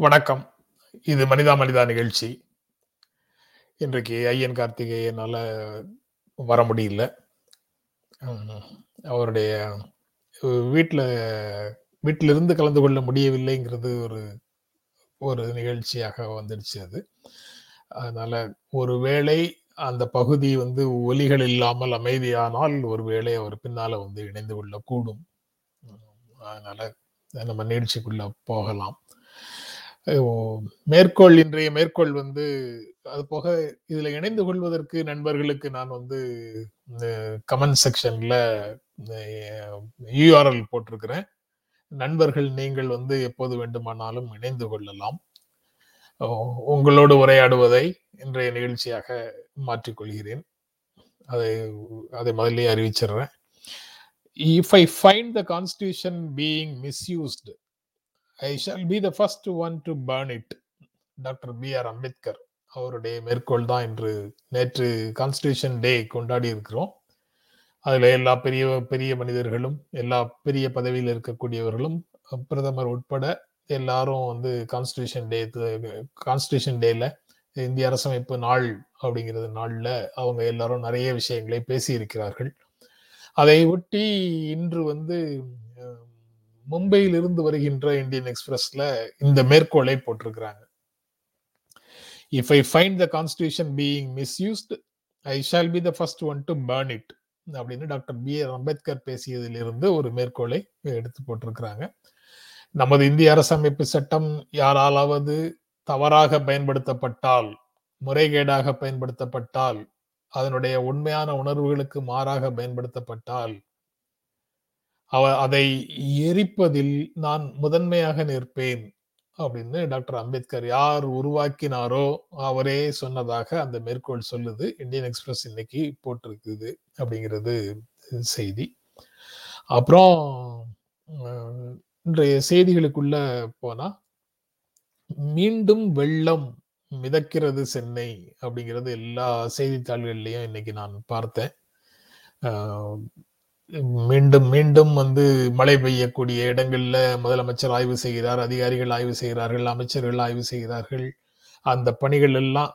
வணக்கம். இது மனிதா மனிதா நிகழ்ச்சி. இன்றைக்கு ஐயன் கார்த்திகேயனால வர முடியல. அவருடைய வீட்டில் வீட்டிலிருந்து கலந்து கொள்ள முடியவில்லைங்கிறது ஒரு ஒரு நிகழ்ச்சியாக வந்துடுச்சு அது. அதனால ஒருவேளை அந்த பகுதி வந்து ஒலிகள் இல்லாமல் அமைதியானால், ஒருவேளை அவர் பின்னால் வந்து இணைந்து கொள்ளக்கூடும். அதனால் அதனால நம்ம நிகழ்ச்சிக்குள்ள போகலாம். மேற்கோள் இன்றைய மேற்கோள் வந்து அது போக இதுல இணைந்து கொள்வதற்கு நண்பர்களுக்கு நான் வந்து கமெண்ட் செக்ஷன்ல யூஆர்எல் போட்டிருக்கிறேன். நண்பர்கள் நீங்கள் வந்து எப்போது வேண்டுமானாலும் இணைந்து கொள்ளலாம். உங்களோடு உரையாடுவதை இன்றைய நிகழ்ச்சியாக மாற்றிக்கொள்கிறேன். அதை அதை முதலே அறிவிச்சிடுறேன். If I find the constitution being misused I shall be the first one to burn it. Doctor B. R. Ambedkar அவருடைய மேற்கோள் தான் இன்று நேற்று கான்ஸ்டியூஷன் டே கொண்டாடி இருக்கிறோம். அதில் எல்லா பெரிய பெரிய மனிதர்களும், எல்லா பெரிய பதவியில் இருக்கக்கூடியவர்களும், பிரதமர் உட்பட எல்லாரும் வந்து கான்ஸ்டிடியூஷன் டே கான்ஸ்டியூஷன் டேல இந்திய அரசமைப்பு நாள் அப்படிங்கிறது நாளில் அவங்க எல்லாரும் நிறைய விஷயங்களை பேசியிருக்கிறார்கள். அதை ஒட்டி இன்று வந்து மும்பையில் இருந்து வருகின்ற இந்தியன் எக்ஸ்பிரஸ்ல இந்த மேற்கோளை போட்டிருக்கிறாங்க. If I find the constitution being misused I shall be the first one to burn it. அப்படின்னு டாக்டர் பி. ஆர். அம்பேத்கர் பேசியதிலிருந்து ஒரு மேற்கோளை எடுத்து போட்டிருக்கிறாங்க. நமது இந்திய அரசமைப்பு சட்டம் யாராலாவது தவறாக பயன்படுத்தப்பட்டால், முறைகேடாக பயன்படுத்தப்பட்டால், அதனுடைய உண்மையான உணர்வுகளுக்கு மாறாக பயன்படுத்தப்பட்டால், அவ அதை எரிப்பதில் நான் முதன்மையாக நிற்பேன் அப்படின்னு டாக்டர் அம்பேத்கர் யார் உருவாக்கினாரோ அவரே சொன்னதாக அந்த மேற்கோள் சொல்லுது. இந்தியன் எக்ஸ்பிரஸ் இன்னைக்கு போட்டிருக்குது அப்படிங்கிறது செய்தி. அப்புறம் இன்றைய செய்திகளுக்குள்ள போனா மீண்டும் வெள்ளம் மிதக்கிறது சென்னை அப்படிங்கிறது எல்லா செய்தித்தாள்கள்லையும் இன்னைக்கு நான் பார்த்தேன். மீண்டும் மீண்டும் வந்து மழை பெய்யக்கூடிய இடங்கள்ல முதலமைச்சர் ஆய்வு செய்கிறார், அதிகாரிகள் ஆய்வு செய்கிறார்கள், அமைச்சர்கள் ஆய்வு செய்கிறார்கள். அந்த பணிகள் எல்லாம்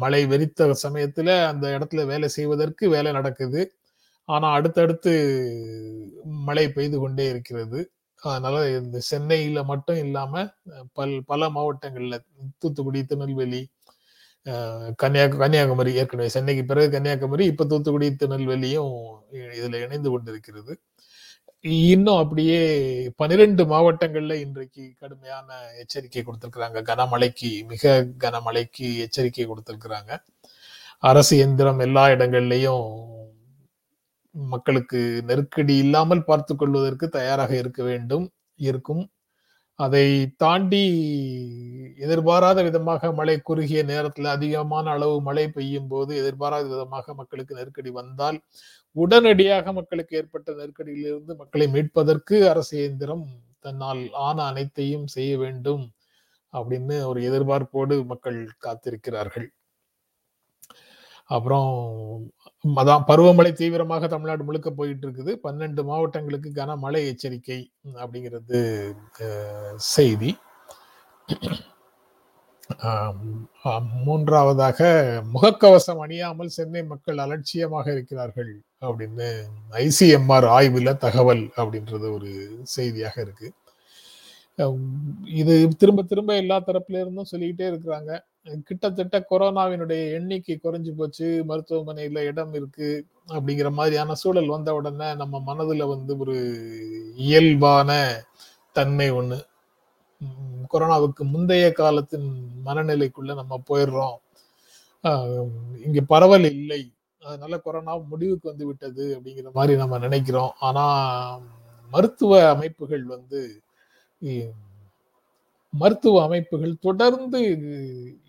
மழை வெறித்த சமயத்துல அந்த இடத்துல வேலை செய்வதற்கு வேலை நடக்குது. ஆனா அடுத்தடுத்து மழை பெய்து கொண்டே இருக்கிறது. அதனால இந்த சென்னையில மட்டும் இல்லாம பல் பல மாவட்டங்கள்ல தூத்துக்குடி, திருநெல்வேலி, கன்னியா கன்னியாகுமரி ஏற்கனவே சென்னைக்கு பிறகு கன்னியாகுமரி, இப்ப தூத்துக்குடி, திருநெல்வேலியும் இதுல இணைந்து கொண்டிருக்கிறது. இன்னும் அப்படியே 12 மாவட்டங்கள்ல இன்றைக்கு கடுமையான எச்சரிக்கை கொடுத்திருக்கிறாங்க. கனமழைக்கு மிக கனமழைக்கு எச்சரிக்கை கொடுத்திருக்கிறாங்க. அரசு இயந்திரம் எல்லா இடங்கள்லையும் மக்களுக்கு நெருக்கடி இல்லாமல் பார்த்து கொள்வதற்கு தயாராக இருக்க வேண்டும் இருக்கும். அதை தாண்டி எதிர்பாராத விதமாக மழை குறுகிய நேரத்தில் அதிகமான அளவு மழை பெய்யும் போது எதிர்பாராத விதமாக மக்களுக்கு நெருக்கடி வந்தால், உடனடியாக மக்களுக்கு ஏற்பட்ட நெருக்கடியிலிருந்து மக்களை மீட்பதற்கு அரசு இயந்திரம் தன்னால் ஆன அனைத்தையும் செய்ய வேண்டும் அப்படின்னு ஒரு எதிர்பார்ப்போடு மக்கள் காத்திருக்கிறார்கள். அப்புறம் அதான் பருவமழை தீவிரமாக தமிழ்நாடு முழுக்க போயிட்டு இருக்குது. 12 மாவட்டங்களுக்கு கனமழை எச்சரிக்கை அப்படிங்கிறது செய்தி. மூன்றாவதாக முகக்கவசம் அணியாமல் சென்னை மக்கள் அலட்சியமாக இருக்கிறார்கள் அப்படின்னு ஐசிஎம்ஆர் ஆய்வுல தகவல் அப்படின்றது ஒரு செய்தியாக இருக்கு. இது திரும்ப திரும்ப எல்லா தரப்புல இருந்தும் சொல்லிக்கிட்டே இருக்கிறாங்க. கிட்டத்தட்ட கொரோனாவினுடைய எண்ணிக்கை குறைஞ்சு போச்சு. மருத்துவமனையில இடம் இருக்கு அப்படிங்கிற மாதிரியான சூழல் வந்த உடனே நம்ம மனதுல வந்து ஒரு இயல்பான தன்மை ஒண்ணு. கொரோனாவுக்கு முந்தைய காலத்தின் மனநிலைக்குள்ள நம்ம போயிடுறோம். இங்க பரவல் இல்லை. அதனால கொரோனா முடிவுக்கு வந்து விட்டது அப்படிங்கிற மாதிரி நம்ம நினைக்கிறோம். ஆனா மருத்துவ அமைப்புகள் வந்து மருத்துவ அமைப்புகள் தொடர்ந்து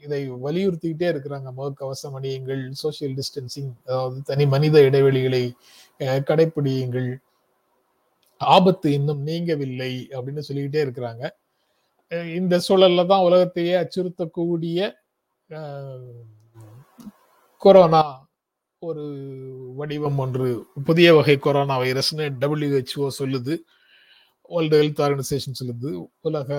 இதை வலியுறுத்திக்கிட்டே இருக்கிறாங்க. முகக்கவசம் அணியுங்கள், சோசியல் டிஸ்டன்சிங் அதாவது தனி மனித இடைவெளிகளை கடைபிடியுங்கள் ஆபத்து இன்னும் நீங்கவில்லை அப்படின்னு சொல்லிக்கிட்டே இருக்கிறாங்க. இந்த சூழல்ல தான் உலகத்தையே அச்சுறுத்தக்கூடிய கொரோனா ஒரு வடிவம் ஒன்று புதிய வகை கொரோனா வைரஸ்னு டபிள்யூஹெச்ஓ சொல்லுது. வேர்ல்டு ஹெல்த் ஆர்கனைசேஷன் சொல்லுது உலக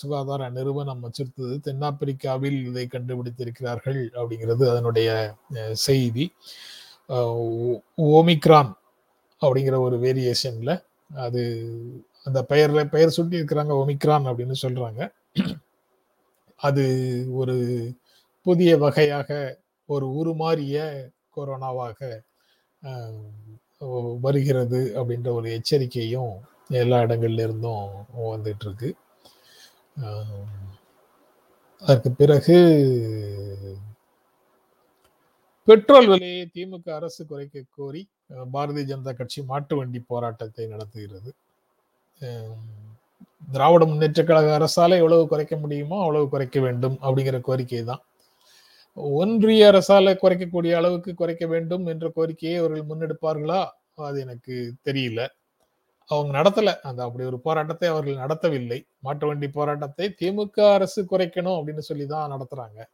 சுகாதார நிறுவனம் வச்சிருந்தது தென்னாப்பிரிக்காவில் இதை கண்டுபிடித்திருக்கிறார்கள் அப்படிங்கிறது அதனுடைய செய்தி. ஓமிக்ரான் அப்படிங்கிற ஒரு வேரியேஷன்ல அது அந்த பெயர்ல பெயர் சுட்டி இருக்கிறாங்க ஒமிக்ரான் அப்படின்னு சொல்றாங்க. அது ஒரு புதிய வகையாக ஒரு உருமாறிய கொரோனாவாக வருகிறது அப்படின்ற ஒரு எச்சரிக்கையும் எல்லா இடங்கள்ல இருந்தும் வந்துட்டு இருக்கு அதற்கு பிறகு பெட்ரோல் விலையை திமுக அரசு குறைக்க கோரி பாரதிய ஜனதா கட்சி மாட்டு வண்டி போராட்டத்தை நடத்துகிறது. திராவிட முன்னேற்ற கழக அரசால எவ்வளவு குறைக்க முடியுமோ அவ்வளவு குறைக்க வேண்டும் அப்படிங்கிற கோரிக்கை தான். ஒன்றிய அரசால குறைக்கக்கூடிய அளவுக்கு குறைக்க வேண்டும் என்ற கோரிக்கையை அவர்கள் முன்னெடுப்பார்களா? அது எனக்கு தெரியல. அவங்க நடத்தல. அந்த அப்படி ஒரு போராட்டத்தை அவர்கள் நடத்தவில்லை. மாட்டு வண்டி போராட்டத்தை திமுக அரசு குறைக்கணும் அப்படின்னு சொல்லி தான் நடத்துறாங்க.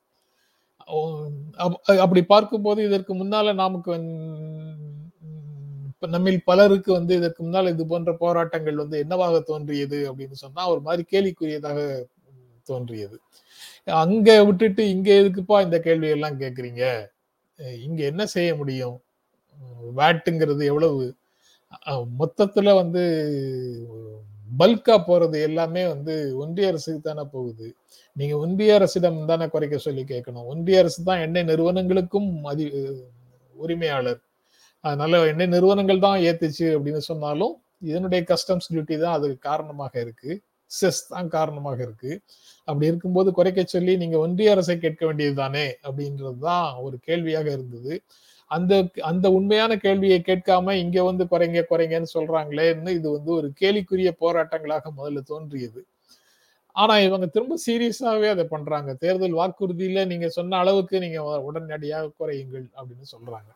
அப்- அப்படி பார்க்கும்போது இதற்கு முன்னால நமக்கு வந்து- நம்மில் பலருக்கு வந்து இதற்கு முன்னால் இது போன்ற போராட்டங்கள் வந்து என்னவாக தோன்றியது அப்படின்னு சொன்னா ஒரு மாதிரி கேலிக்குரியதாக தோன்றியது. அங்க விட்டுட்டு இங்க எதுக்குப்பா இந்த கேள்வி எல்லாம் கேக்குறீங்க? இங்க என்ன செய்ய முடியும்? வேட்டுங்கிறது எவ்வளவு மொத்தத்துல வந்து பல்கா போறது எல்லாமே வந்து ஒன்றிய அரசுக்கு தானே போகுது. நீங்க ஒன்றிய அரசிடம் தானே குறைக்க சொல்லி கேட்கணும். ஒன்றிய அரசு தான் எண்ணெய் நிறுவனங்களுக்கும் அதி உரிமையாளர். அதனால எண்ணெய் நிறுவனங்கள் தான் ஏத்துச்சு அப்படின்னு சொன்னாலும் இதனுடைய கஸ்டம்ஸ் டியூட்டி தான் அதுக்கு காரணமாக இருக்கு. செஸ் தான் காரணமாக இருக்கு. அப்படி இருக்கும்போது குறைக்க சொல்லி நீங்க ஒன்றிய அரசை கேட்க வேண்டியது தானே அப்படின்றது தான் ஒரு கேள்வியாக இருந்தது. அந்த அந்த உண்மையான கேள்வியை கேட்காம இங்க வந்து குறைங்க குறைங்கன்னு சொல்றாங்களேன்னு இது வந்து ஒரு கேலிக்குரிய போராட்டங்களாக முதல்ல தோன்றியது. ஆனா இவங்க திரும்ப சீரியஸாவே அதை பண்றாங்க. தேர்தல் வாக்குறுதியில நீங்க சொன்ன அளவுக்கு நீங்க உடனடியாக குறையுங்கள் அப்படின்னு சொல்றாங்க.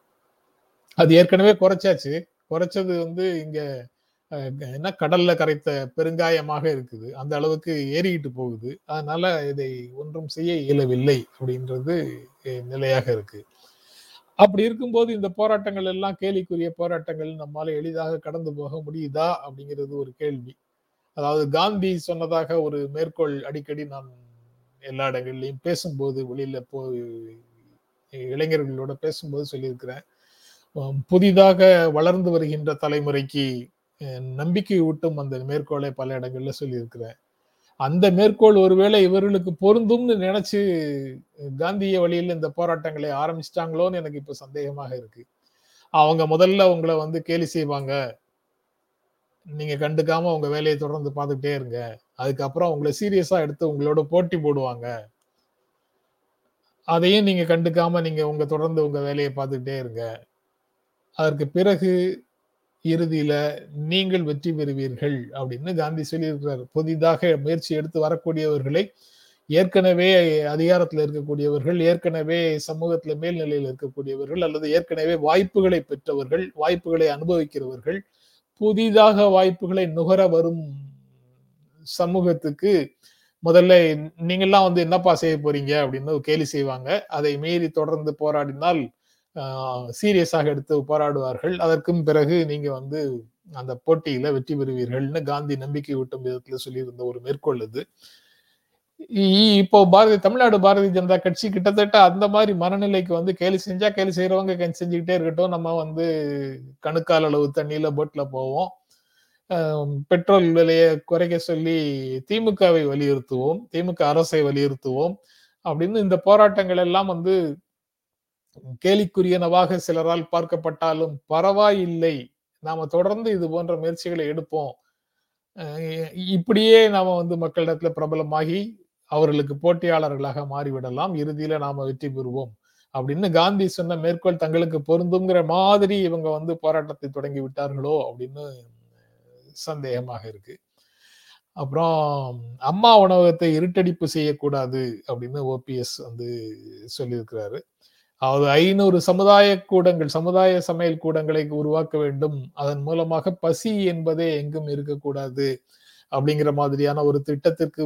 அது ஏற்கனவே குறைச்சாச்சு. குறைச்சது வந்து இங்க என்ன கடல்ல கரைத்த பெருங்காயமாக இருக்குது. அந்த அளவுக்கு ஏறிக்கிட்டு போகுது. அதனால இதை ஒன்றும் செய்ய இயலவில்லை அப்படின்றது நிலையாக இருக்கு. அப்படி இருக்கும்போது இந்த போராட்டங்கள் எல்லாம் கேலிக்குரிய போராட்டங்கள் நம்மால எளிதாக கடந்து போக முடியுதா? அப்படிங்கிறது ஒரு கேள்வி. அதாவது காந்தி சொன்னதாக ஒரு மேற்கோள் அடிக்கடி நான் எல்லா இடங்கள்லையும் பேசும்போது வெளியில போய் இளைஞர்களோட பேசும்போது சொல்லியிருக்கிறேன். புதிதாக வளர்ந்து வருகின்ற தலைமுறைக்கு நம்பிக்கை ஊட்டும் அந்த மேற்கோளை பல இடங்கள்ல சொல்லியிருக்கிறேன். அந்த மேற்கோள் ஒருவேளை இவர்களுக்கு பொருந்தும்னு நினைச்சு காந்திய வழியில் இந்த போராட்டங்களை ஆரம்பிச்சிட்டாங்களோன்னு எனக்கு இப்ப சந்தேகமாக இருக்கு. அவங்க முதல்ல உங்களை வந்து கேலி செய்வாங்க. நீங்க கண்டுக்காம உங்க வேலையை தொடர்ந்து பார்த்துக்கிட்டே இருங்க. அதுக்கப்புறம் உங்களை சீரியஸா எடுத்து உங்களோட போட்டி போடுவாங்க. அதையும் நீங்க கண்டுக்காம நீங்க உங்க தொடர்ந்து உங்க வேலையை பார்த்துக்கிட்டே இருங்க. அதற்கு பிறகு இறுதியில நீங்கள் வெற்றி பெறுவீர்கள் அப்படின்னு காந்தி சொல்லியிருக்கிறார். புதிதாக முயற்சி எடுத்து வரக்கூடியவர்களை ஏற்கனவே அதிகாரத்தில் இருக்கக்கூடியவர்கள் ஏற்கனவே சமூகத்துல மேல்நிலையில் இருக்கக்கூடியவர்கள் அல்லது ஏற்கனவே வாய்ப்புகளை பெற்றவர்கள் வாய்ப்புகளை அனுபவிக்கிறவர்கள் புதிதாக வாய்ப்புகளை நுகர வரும் சமூகத்துக்கு முதல்ல நீங்கெல்லாம் வந்து என்னப்பா செய்ய போறீங்க அப்படின்னு கேலி செய்வாங்க. அதை மீறி தொடர்ந்து போராடினால் சீரியஸாக எடுத்து போராடுவார்கள். அதற்கும் பிறகு நீங்க வந்து அந்த போட்டியில வெற்றி பெறுவீர்கள்னு காந்தி நம்பிக்கை ஊட்டும் விதத்துல சொல்லியிருந்த ஒரு மேற்கோள் இது இ- இப்போ பாரதி தமிழ்நாடு பாரதிய ஜனதா கட்சி கிட்டத்தட்ட அந்த மாதிரி மனநிலைக்கு வந்து கேலி செஞ்சா கேலி செய்யறவங்க செஞ்சுக்கிட்டே இருக்கட்டும். நம்ம வந்து கணுக்கால் அளவு தண்ணியில போட்ல போவோம். பெட்ரோல் விலையை குறைக்க சொல்லி திமுகவை வலியுறுத்துவோம். திமுக அரசை வலியுறுத்துவோம். அப்படின்னு இந்த போராட்டங்கள் எல்லாம் வந்து கேலிக்குரியனவாக சிலரால் பார்க்கப்பட்டாலும் பரவாயில்லை. நாம தொடர்ந்து இது போன்ற முயற்சிகளை எடுப்போம். இப்படியே நாம வந்து மக்களிடத்துல பிரபலமாகி அவர்களுக்கு போட்டியாளர்களாக மாறிவிடலாம். இறுதியில நாம வெற்றி பெறுவோம். அப்படின்னு காந்தி சொன்ன மேற்கோள் தங்களுக்கு பொருந்துங்கிற மாதிரி இவங்க வந்து போராட்டத்தை தொடங்கி விட்டார்களோ அப்படின்னு சந்தேகமாக இருக்கு. அப்புறம் அம்மா உணவகத்தை இருட்டடிப்பு செய்யக்கூடாது அப்படின்னு ஓபிஎஸ் வந்து சொல்லியிருக்கிறாரு. அதாவது ஐநூறு சமுதாய கூடங்கள் சமுதாய சமையல் கூடங்களை உருவாக்க வேண்டும். அதன் மூலமாக பசி என்பதே எங்கும் இருக்கக்கூடாது அப்படிங்கிற மாதிரியான ஒரு திட்டத்திற்கு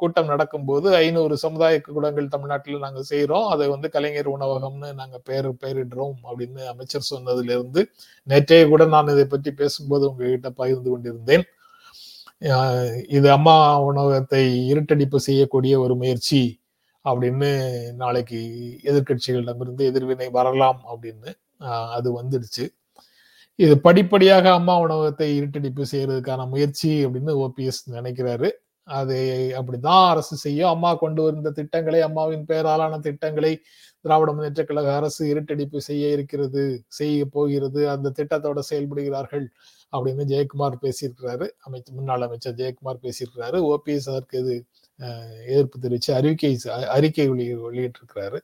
கூட்டம் நடக்கும்போது ஐநூறு சமுதாய கூடங்கள் தமிழ்நாட்டில் நாங்கள் செய்கிறோம் அதை வந்து கலைஞர் உணவகம்னு நாங்கள் பெயர் பெயரிடுறோம் அப்படின்னு அமைச்சர் சொன்னதிலிருந்து நேற்றே நேற்றைய கூட நான் இதை பற்றி பேசும்போது உங்ககிட்ட பகிர்ந்து கொண்டிருந்தேன். இது அம்மா உணவகத்தை இருட்டடிப்பு செய்யக்கூடிய ஒரு முயற்சி. அப்படின்னு நாளைக்கு எதிர்கட்சிகளிடமிருந்து எதிர்வினை வரலாம் அப்படின்னு அது வந்துடுச்சு. இது படிப்படியாக அம்மா உணவகத்தை இருட்டடிப்பு செய்யறதுக்கான முயற்சி அப்படின்னு ஓபிஎஸ் நினைக்கிறாரு. அதை அப்படிதான் அரசு செய்யும். அம்மா கொண்டு வந்த திட்டங்களை அம்மாவின் பெயராலான திட்டங்களை திராவிட முன்னேற்ற கழக அரசு இருட்டடிப்பு செய்ய இருக்கிறது செய்ய போகிறது அந்த திட்டத்தோட செயல்படுகிறார்கள் அப்படின்னு ஜெயக்குமார் பேசியிருக்கிறாரு. அமைச்சர் முன்னாள் அமைச்சர் ஜெயக்குமார் பேசியிருக்கிறாரு. ஓபிஎஸ் அதற்கு இது எதிர்ப்பு தெரிவித்து அறிக்கை அறிக்கை வெளி வெளியிட்டிருக்கிறாரு.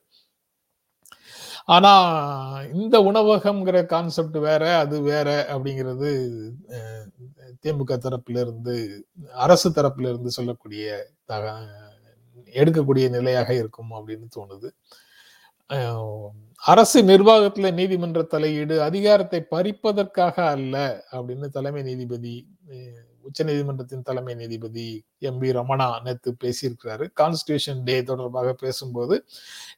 ஆனா இந்த உணவகம்ங்கிற கான்செப்ட் வேற அது வேற அப்படிங்கிறது திமுக தரப்புல இருந்து அரசு தரப்புல இருந்து சொல்லக்கூடிய தக- எடுக்கக்கூடிய நிலையாக இருக்கும் அப்படின்னு தோணுது. அரசு நிர்வாகத்துல நீதிமன்ற தலையீடு அதிகாரத்தை பறிப்பதற்காக அல்ல அப்படின்னு தலைமை நீதிபதி உச்சநீதிமன்றத்தின் உச்ச நீதிமன்றத்தின் தலைமை நீதிபதி எம் வி ரமணா நேத்து பேசியிருக்கிறாரு. கான்ஸ்டியூஷன் டே தொடர்பாக பேசும்போது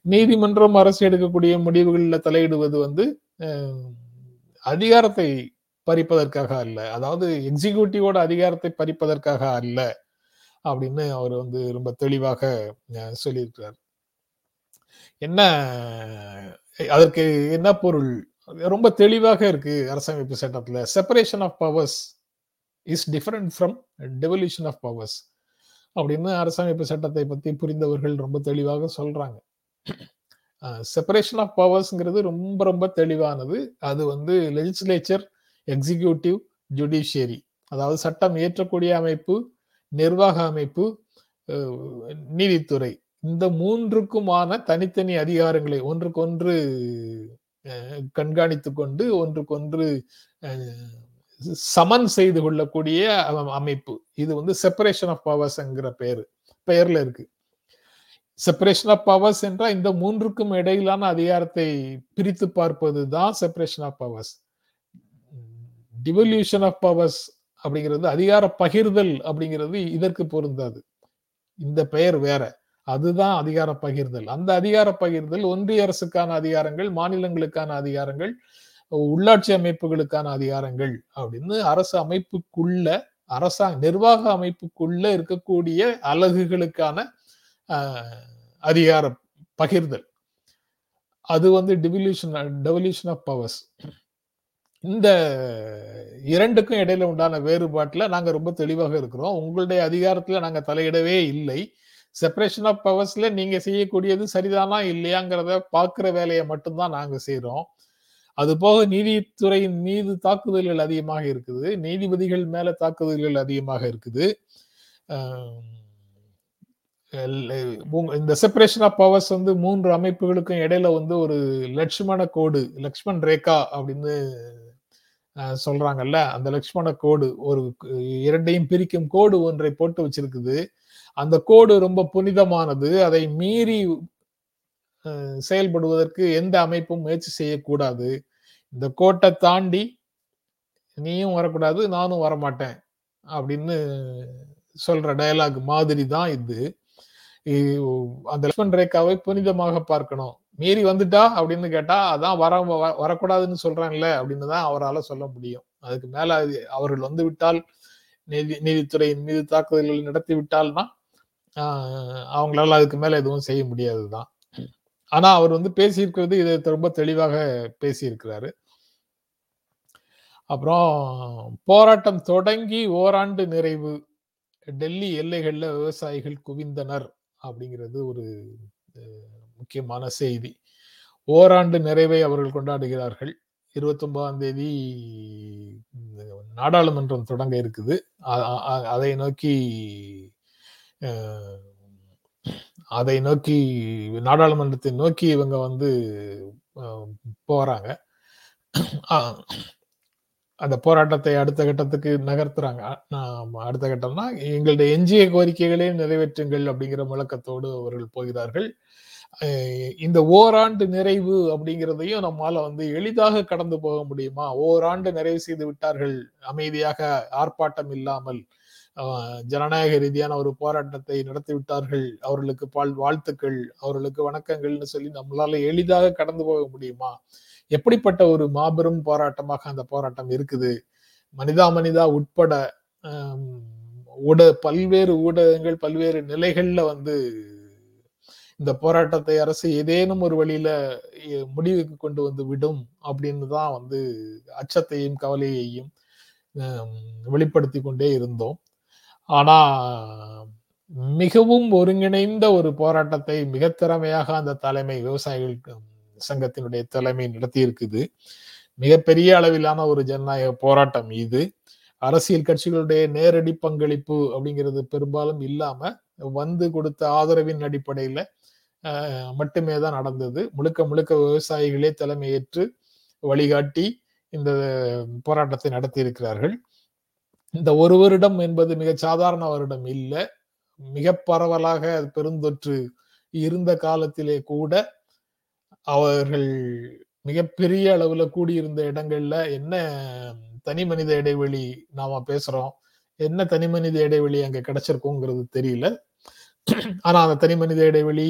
நீதிமன்றம் அரசு எடுக்கக்கூடிய முடிவுகளில் தலையிடுவது வந்து அதிகாரத்தை பறிப்பதற்காக அல்ல. அதாவது எக்ஸிகியூட்டிவோட அதிகாரத்தை பறிப்பதற்காக அல்ல அப்படின்னு அவர் வந்து ரொம்ப தெளிவாக சொல்லியிருக்கிறார். என்ன அதற்கு என்ன பொருள்? ரொம்ப தெளிவாக இருக்கு அரசமைப்பு சட்டத்துல. Separation of powers is different from devolution of powers அப்படின்னு அரசமைப்பு சட்டத்தை பற்றி புரிந்தவர்கள் ரொம்ப தெளிவாக சொல்கிறாங்க செப்பரேஷன் ஆஃப் பவர்ஸ்ங்கிறது ரொம்ப ரொம்ப தெளிவானது. அது வந்து லெஜிஸ்லேச்சர் எக்ஸிகியூட்டிவ் ஜுடிஷியரி அதாவது சட்டம் இயற்றக்கூடிய அமைப்பு நிர்வாக அமைப்பு நீதித்துறை. இந்த மூன்றுக்குமான தனித்தனி அதிகாரங்களை ஒன்றுக்கொன்று கண்காணித்து கொண்டு ஒன்றுக்கொன்று சமன் செய்து கொள்ளக்கூடிய அமைப்பு. இது வந்து செப்பரேஷன் ஆஃப் பவர்ஸ்ங்கிற பேரு. பெயர்ல இருக்கு. செப்பரேஷன் ஆஃப் பவர்ஸ் என்றால் இந்த மூன்றுக்கும் இடையிலான அதிகாரத்தை பிரித்து பார்ப்பது தான் separation of powers devolution of powers அப்படிங்கிறது அதிகார பகிர்தல் அப்படிங்கிறது இதற்கு பொருந்தாது. இந்த பெயர் வேற. அதுதான் அதிகார பகிர்தல். அந்த அதிகார பகிர்தல் ஒன்றிய அரசுக்கான அதிகாரங்கள் மாநிலங்களுக்கான அதிகாரங்கள் உள்ளாட்சி அமைப்புகளுக்கான அதிகாரங்கள் அப்படின்னு அரசு அமைப்புக்குள்ள அரசாங்க நிர்வாக அமைப்புக்குள்ள இருக்கக்கூடிய அலகுகளுக்கான அதிகார பகிர்தல். அது வந்து டிவில்யூஷன் டெவல்யூஷன் ஆஃப் பவர்ஸ் இந்த இரண்டுக்கும் இடையில உண்டான வேறுபாட்டில் நாங்கள் ரொம்ப தெளிவாக இருக்கிறோம். உங்களுடைய அதிகாரத்தில் நாங்கள் தலையிடவே இல்லை. செப்பரேஷன் ஆஃப் பவர்ஸ்ல நீங்க செய்யக்கூடியது சரிதானா இல்லையாங்கிறத பார்க்குற வேலையை மட்டும்தான் நாங்கள் செய்கிறோம் அது போக நீதித்துறையின் மீது தாக்குதல்கள் அதிகமாக இருக்குது. நீதிபதிகள் மேல தாக்குதல்கள் அதிகமாக இருக்குது. இந்த செப்பரேஷன் ஆஃப் பவர்ஸ் வந்து மூன்று அமைப்புகளுக்கும் இடையில வந்து ஒரு லட்சுமண கோடு லக்ஷ்மண் ரேகா அப்படின்னு சொல்றாங்கல்ல. அந்த லட்சுமண கோடு ஒரு இரண்டையும் பிரிக்கும் கோடு ஒன்றை போட்டு வச்சிருக்குது. அந்த கோடு ரொம்ப புனிதமானது. அதை மீறி செயல்படுவதற்கு எந்த அமைப்பும் முயற்சி செய்யக்கூடாது. இந்த கோட்டை தாண்டி நீயும் வரக்கூடாது நானும் வரமாட்டேன் அப்படின்னு சொல்ற டயலாக் மாதிரி தான் இது. அந்த லக்ஷ்மண் ரேகாவை புனிதமாக பார்க்கணும். மீறி வந்துட்டா அப்படின்னு கேட்டா அதான் வர வ- வரக்கூடாதுன்னு சொல்றாங்கல்ல அப்படின்னு தான் அவரால் சொல்ல முடியும். அதுக்கு மேல அவர்கள் வந்து விட்டால் நீதி நீதித்துறையின் மீது தாக்குதல்கள் நடத்தி விட்டால்னா அவங்களால அதுக்கு மேல எதுவும் செய்ய முடியாது தான் ஆனா அவர் வந்து பேசியிருக்கிறது இதை ரொம்ப தெளிவாக பேசியிருக்கிறாரு. அப்புறம் போராட்டம் தொடங்கி ஓராண்டு நிறைவு டெல்லி எல்லைகளில் விவசாயிகள் குவிந்தனர் அப்படிங்கிறது ஒரு முக்கியமான செய்தி. ஓராண்டு நிறைவை அவர்கள் கொண்டாடுகிறார்கள். இருபத்தொன்பதாம் தேதி நாடாளுமன்றம் தொடங்க இருக்குது. அதை நோக்கி அதை நோக்கி நாடாளுமன்றத்தை நோக்கி இவங்க வந்து போறாங்க. அந்த போராட்டத்தை அடுத்த கட்டத்துக்கு நகர்த்துறாங்க. அடுத்த கட்டம்னா எங்களுடைய எஞ்சிய கோரிக்கைகளே நிறைவேற்றுங்கள் அப்படிங்கிற முழக்கத்தோடு அவர்கள் போகிறார்கள். இந்த ஓராண்டு நிறைவு அப்படிங்கிறதையும் நம்மால வந்து எளிதாக கடந்து போக முடியுமா? ஓராண்டு நிறைவு செய்து விட்டார்கள். அமைதியாக ஆர்ப்பாட்டம் இல்லாமல். ஜனநாயக ரீதியான ஒரு போராட்டத்தை நடத்தி விட்டார்கள் அவர்களுக்கு பால் வாழ்த்துக்கள். அவர்களுக்கு வணக்கங்கள்னு சொல்லி நம்மளால எளிதாக கடந்து போக முடியுமா? எப்படிப்பட்ட ஒரு மாபெரும் போராட்டமாக அந்த போராட்டம் இருக்குது? மனிதா மனிதா உட்பட ஊட பல்வேறு ஊடகங்கள் பல்வேறு நிலைகள்ல வந்து இந்த போராட்டத்தை அரசு ஏதேனும் ஒரு வழியில முடிவுக்கு கொண்டு வந்து விடும் அப்படின்னு தான் வந்து அச்சத்தையும் கவலையையும் வெளிப்படுத்தி கொண்டே இருந்தோம். ஆனா மிகவும் ஒருங்கிணைந்த ஒரு போராட்டத்தை மிக திறமையாக அந்த தலைமை விவசாயிகள் சங்கத்தினுடைய தலைமை நடத்தி இருக்குது மிகப்பெரிய அளவிலான ஒரு ஜனநாயக போராட்டம் இது. அரசியல் கட்சிகளுடைய நேரடி பங்களிப்பு அப்படிங்கிறது பெரும்பாலும் இல்லாம வந்து கொடுத்த ஆதரவின் அடிப்படையில மட்டுமே தான் நடந்தது. முழுக்க முழுக்க விவசாயிகளே தலைமையேற்று வழிகாட்டி இந்த போராட்டத்தை நடத்தி இருக்கிறார்கள் இந்த ஒரு வருடம் என்பது மிக சாதாரண வருடம் இல்லை. மிக பரவலாக பெருந்தொற்று இருந்த காலத்திலே கூட அவர்கள் மிகப்பெரிய அளவுல கூடியிருந்த இடங்கள்ல என்ன தனி மனித இடைவெளி நாம பேசுறோம்? என்ன தனி மனித இடைவெளி அங்க கிடைச்சிருக்குங்கிறது தெரியல. ஆனா அந்த தனி மனித இடைவெளி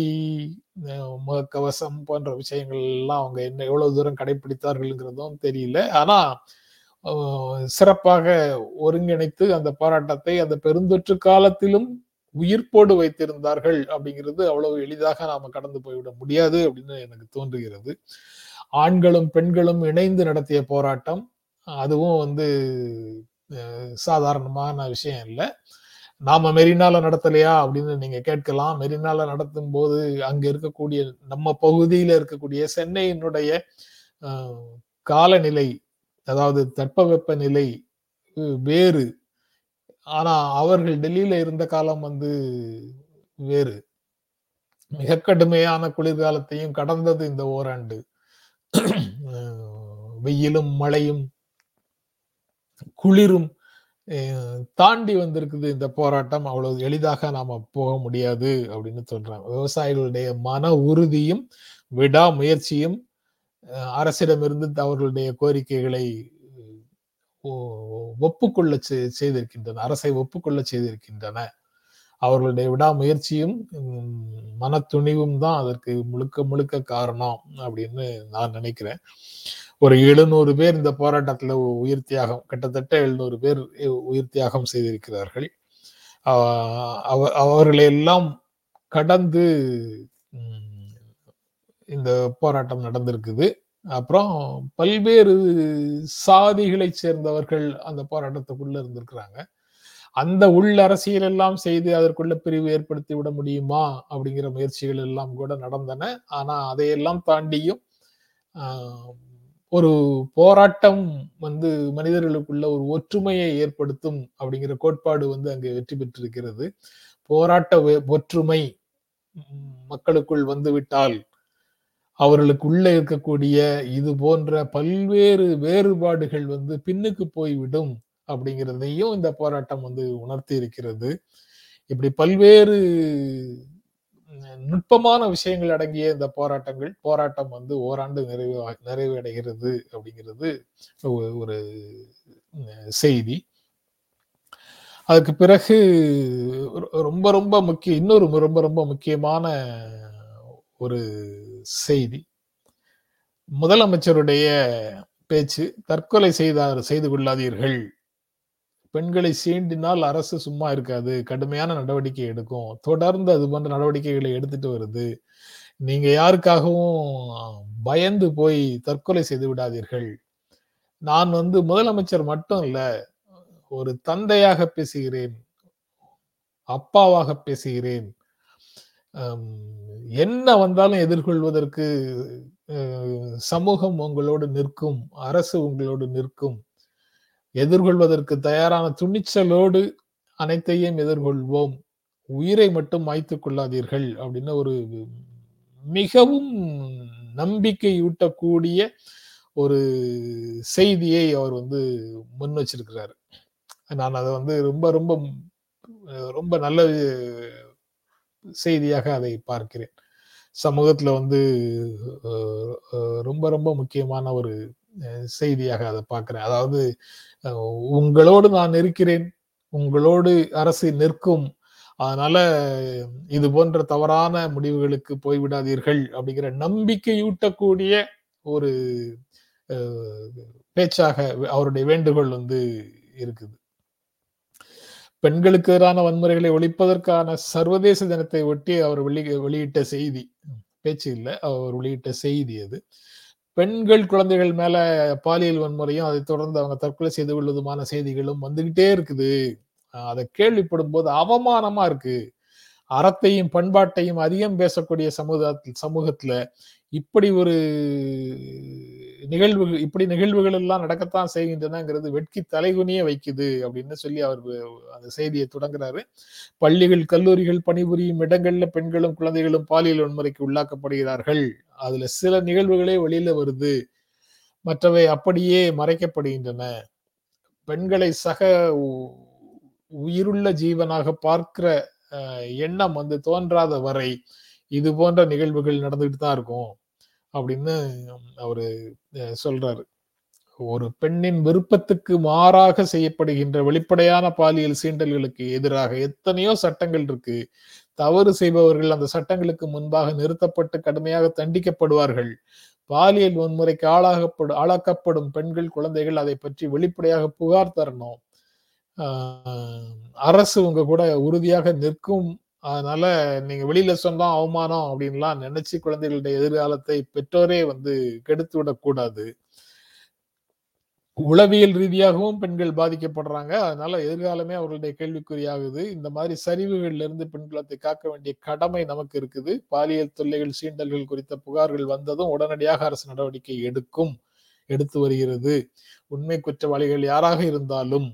அஹ், முகக்கவசம் போன்ற விஷயங்கள் எல்லாம் அவங்க என்ன எவ்வளவு தூரம் கடைபிடித்தார்கள்ங்கிறதும் தெரியல. ஆனா சிறப்பாக ஒருங்கிணைத்து அந்த போராட்டத்தை அந்த பெருந்தொற்று காலத்திலும் உயிர்ப்போடு வைத்திருந்தார்கள் அப்படிங்கிறது அவ்வளவு எளிதாக நாம கடந்து போய்விட முடியாது அப்படின்னு எனக்கு தோன்றுகிறது. ஆண்களும் பெண்களும் இணைந்து நடத்திய போராட்டம். அதுவும் வந்து சாதாரணமான விஷயம் இல்லை. நாம மெரினால நடத்தலையா அப்படின்னு நீங்க கேட்கலாம். மெரினால நடத்தும் போது அங்க இருக்கக்கூடிய நம்ம பகுதியில இருக்கக்கூடிய சென்னையினுடைய காலநிலை அதாவது தட்பவெப்ப நிலை வேறு. ஆனா அவர்கள் டெல்லியில இருந்த காலம் வந்து வேறு. மிக கடுமையான குளிர்காலத்தையும் கடந்தது இந்த ஓராண்டு. வெயிலும் மழையும் குளிரும் தாண்டி வந்திருக்குது இந்த போராட்டம். அவ்வளவு எளிதாக நாம போக முடியாது அப்படின்னு சொல்றாங்க. விவசாயிகளுடைய மன உறுதியும் விடாமுயற்சியும் முயற்சியும் அரசிடமிருந்து அவர்களுடைய கோரிக்கைகளை ஒப்புக்கொள்ள செய்திருக்கின்றன அரசை ஒப்புக்கொள்ள செய்திருக்கின்றன. அவர்களுடைய விடாமுயற்சியும் மனத்துணிவும் தான் அதற்கு முழுக்க முழுக்க காரணம் அப்படின்னு நான் நினைக்கிறேன். ஒரு எழுநூறு பேர் இந்த போராட்டத்துல உயிர் தியாகம் கிட்டத்தட்ட எழுநூறு பேர் உயிர் தியாகம் செய்திருக்கிறார்கள். அவர்களையெல்லாம் அவ- கடந்து இந்த போராட்டம் நடந்திருக்குது. அப்புறம் பல்வேறு சாதிகளை சேர்ந்தவர்கள் அந்த போராட்டத்துக்குள்ள இருந்திருக்கிறாங்க. அந்த உள் அரசியல் எல்லாம் செய்து அதற்குள்ள பிரிவு ஏற்படுத்தி விட முடியுமா அப்படிங்கிற முயற்சிகள் எல்லாம் கூட நடந்தன. ஆனா அதையெல்லாம் தாண்டியும் ஒரு போராட்டம் வந்து மனிதர்களுக்குள்ள ஒரு ஒற்றுமையை ஏற்படுத்தும் அப்படிங்கிற கோட்பாடு வந்து அங்கே வெற்றி பெற்றிருக்கிறது. போராட்ட ஒற்றுமை மக்களுக்குள் வந்துவிட்டால் அவர்களுக்குள்ள இருக்கக்கூடிய இது போன்ற பல்வேறு வேறுபாடுகள் வந்து பின்னுக்கு போய்விடும் அப்படிங்கிறதையும் இந்த போராட்டம் வந்து உணர்த்தி இருக்கிறது. இப்படி பல்வேறு நுட்பமான விஷயங்கள் அடங்கிய இந்த போராட்டங்கள் போராட்டம் வந்து ஓராண்டு நிறைவு நிறைவடைகிறது அப்படிங்கிறது ஒரு செய்தி. அதுக்கு பிறகு ரொம்ப ரொம்ப முக்கிய இன்னொரு ரொம்ப ரொம்ப முக்கியமான ஒரு செய்தி. முதலமைச்சருடைய பேச்சு தற்கொலை செய்தார் செய்து கொள்ளாதீர்கள். பெண்களை சீண்டினால் அரசு சும்மா இருக்காது கடுமையான நடவடிக்கை எடுக்கும். தொடர்ந்து அது போன்ற நடவடிக்கைகளை எடுத்துட்டு வருது. நீங்க யாருக்காகவும் பயந்து போய் தற்கொலை செய்து விடாதீர்கள். நான் வந்து முதலமைச்சர் மட்டும் இல்ல ஒரு தந்தையாக பேசுகிறேன் அப்பாவாக பேசுகிறேன். என்ன வந்தாலும் எதிர்கொள்வதற்கு சமூகம் உங்களோடு நிற்கும் அரசு உங்களோடு நிற்கும். எதிர்கொள்வதற்கு தயாரான துணிச்சலோடு அனைத்தையும் எதிர்கொள்வோம். உயிரை மட்டும் மாய்த்துக் கொள்ளாதீர்கள் அப்படின்னு ஒரு மிகவும் நம்பிக்கையூட்டக்கூடிய ஒரு செய்தியை அவர் வந்து முன் வச்சிருக்கிறாரு. நான் அதை வந்து ரொம்ப ரொம்ப ரொம்ப நல்ல செய்தியாக அதை பார்க்கிறேன். சமூகத்துல வந்து ரொம்ப ரொம்ப முக்கியமான ஒரு செய்தியாக அதை பார்க்கிறேன். அதாவது உங்களோடு நான் இருக்கிறேன் உங்களோடு அரசு நிற்கும் அதனால இது போன்ற தவறான முடிவுகளுக்கு போய்விடாதீர்கள் அப்படிங்கிற நம்பிக்கையூட்டக்கூடிய ஒரு பேச்சாக அவருடைய வேண்டுகோள் வந்து இருக்குது. பெண்களுக்கு எதிரான வன்முறைகளை ஒழிப்பதற்கான சர்வதேச தினத்தை ஒட்டி அவர் வெளி வெளியிட்ட செய்தி. பேச்சு இல்லை. அவர் வெளியிட்ட செய்தி அது. பெண்கள் குழந்தைகள் மேல பாலியல் வன்முறையும் அதை தொடர்ந்து அவங்க தற்கொலை செய்து கொள்வதுமான செய்திகளும் வந்துகிட்டே இருக்குது. அதை கேள்விப்படும் போது அவமானமா இருக்கு. அறத்தையும் பண்பாட்டையும் அதிகம் பேசக்கூடிய சமூக சமூகத்துல இப்படி ஒரு நிகழ்வுகள் இப்படி நிகழ்வுகள் எல்லாம் நடக்கத்தான் செய்கின்றனங்கிறது வெட்கி தலைகுனிய வைக்குது அப்படின்னு சொல்லி அவர் அந்த செய்தியை தொடங்குறாரு. பள்ளிகள் கல்லூரிகள் பணிபுரியும் இடங்கள்ல பெண்களும் குழந்தைகளும் பாலியல் வன்முறைக்கு உள்ளாக்கப்படுகிறார்கள். அதுல சில நிகழ்வுகளே வெளியில வருது. மற்றவை அப்படியே மறைக்கப்படுகின்றன. பெண்களை சக உயிருள்ள ஜீவனாக பார்க்கிற எண்ணம் வந்து தோன்றாத வரை இது போன்ற நிகழ்வுகள் நடந்துகிட்டு தான் இருக்கும். அப்படின்னு அவரு சொல்றாரு. ஒரு பெண்ணின் விருப்பத்துக்கு மாறாக செய்யப்படுகின்ற வெளிப்படையான பாலியல் சீண்டல்களுக்கு எதிராக எத்தனையோ சட்டங்கள் இருக்கு. தவறு செய்பவர்கள் அந்த சட்டங்களுக்கு முன்பாக நிறுத்தப்பட்டு கடுமையாக தண்டிக்கப்படுவார்கள். பாலியல் வன்முறைக்கு ஆளாகப்படும் ஆளாக்கப்படும் பெண்கள் குழந்தைகள் அதை பற்றி வெளிப்படையாக புகார் தரணும். அரசு உங்க கூட உறுதியாக நிற்கும் அதனால நீங்க வெளியில சொன்னா அவமானம் அப்படின்லாம் நினைச்சு குழந்தைகளுடைய எதிர்காலத்தை பெற்றோரே வந்து கெடுத்து விடக்கூடாது உளவியல் ரீதியாகவும் பெண்கள் பாதிக்கப்படுறாங்க. அதனால எதிர்காலமே அவர்களுடைய கேள்விக்குறியாகுது. இந்த மாதிரி சரிவுகள்ல இருந்து பெண்களத்தை காக்க வேண்டிய கடமை நமக்கு இருக்குது. பாலியல் தொல்லைகள் சீண்டல்கள் குறித்த புகார்கள் வந்ததும் உடனடியாக அரசு நடவடிக்கை எடுக்கும் எடுத்து வருகிறது. உண்மை குற்றவாளிகள் யாராக இருந்தாலும்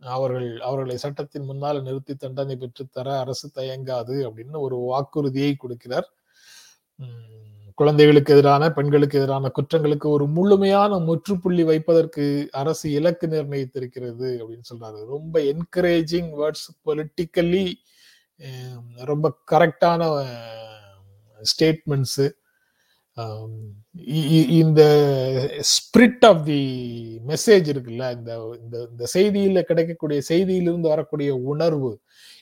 அவர்கள் அவர்களை சட்டத்தின் முன்னால் நிறுத்தி தண்டனை பெற்றுத்தர அரசு தயங்காது அப்படின்னு ஒரு வாக்குறுதியை கொடுக்கிறார். குழந்தைகளுக்கு எதிரான பெண்களுக்கு எதிரான குற்றங்களுக்கு ஒரு முழுமையான முற்றுப்புள்ளி வைப்பதற்கு அரசு இலக்கு நிர்ணயித்திருக்கிறது அப்படின்னு சொல்றாரு. ரொம்ப என்கரேஜிங் வேர்ட்ஸ் பொலிட்டிக்கலி ரொம்ப கரெக்டான ஸ்டேட்மெண்ட்ஸு இந்த ஸ்பிரிட் ஆஃப் தி மெசேஜ் இருக்குல்ல இந்த இந்த செய்தியில கிடைக்கக்கூடிய செய்தியிலிருந்து வரக்கூடிய உணர்வு.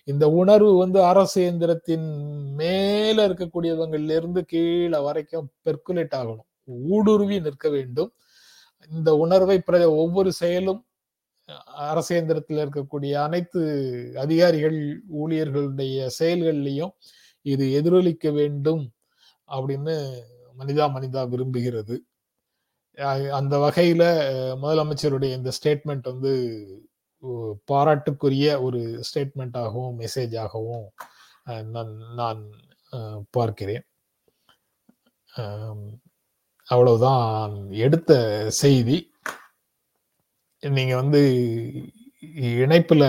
இந்த உணர்வு வந்து அரசு இயந்திரத்தின் மேல இருக்கக்கூடியவங்கள்ல இருந்து கீழே வரைக்கும் பெர்குலேட் ஆகணும். ஊடுருவி நிற்க வேண்டும். இந்த உணர்வை ஒவ்வொரு செயலும் அரசியந்திரத்தில் இருக்கக்கூடிய அனைத்து அதிகாரிகள் ஊழியர்களுடைய செயல்கள்லையும் இது எதிரொலிக்க வேண்டும் அப்படின்னு மனிதா மனிதா விரும்புகிறது. அந்த வகையில முதலமைச்சருடைய இந்த ஸ்டேட்மெண்ட் வந்து பாராட்டுக்குரிய ஒரு ஸ்டேட்மெண்ட்டாகவும் மெசேஜாகவும் நான் நான் பார்க்கிறேன். அவ்வளவுதான் எடுத்த செய்தி. நீங்க வந்து இணைப்புல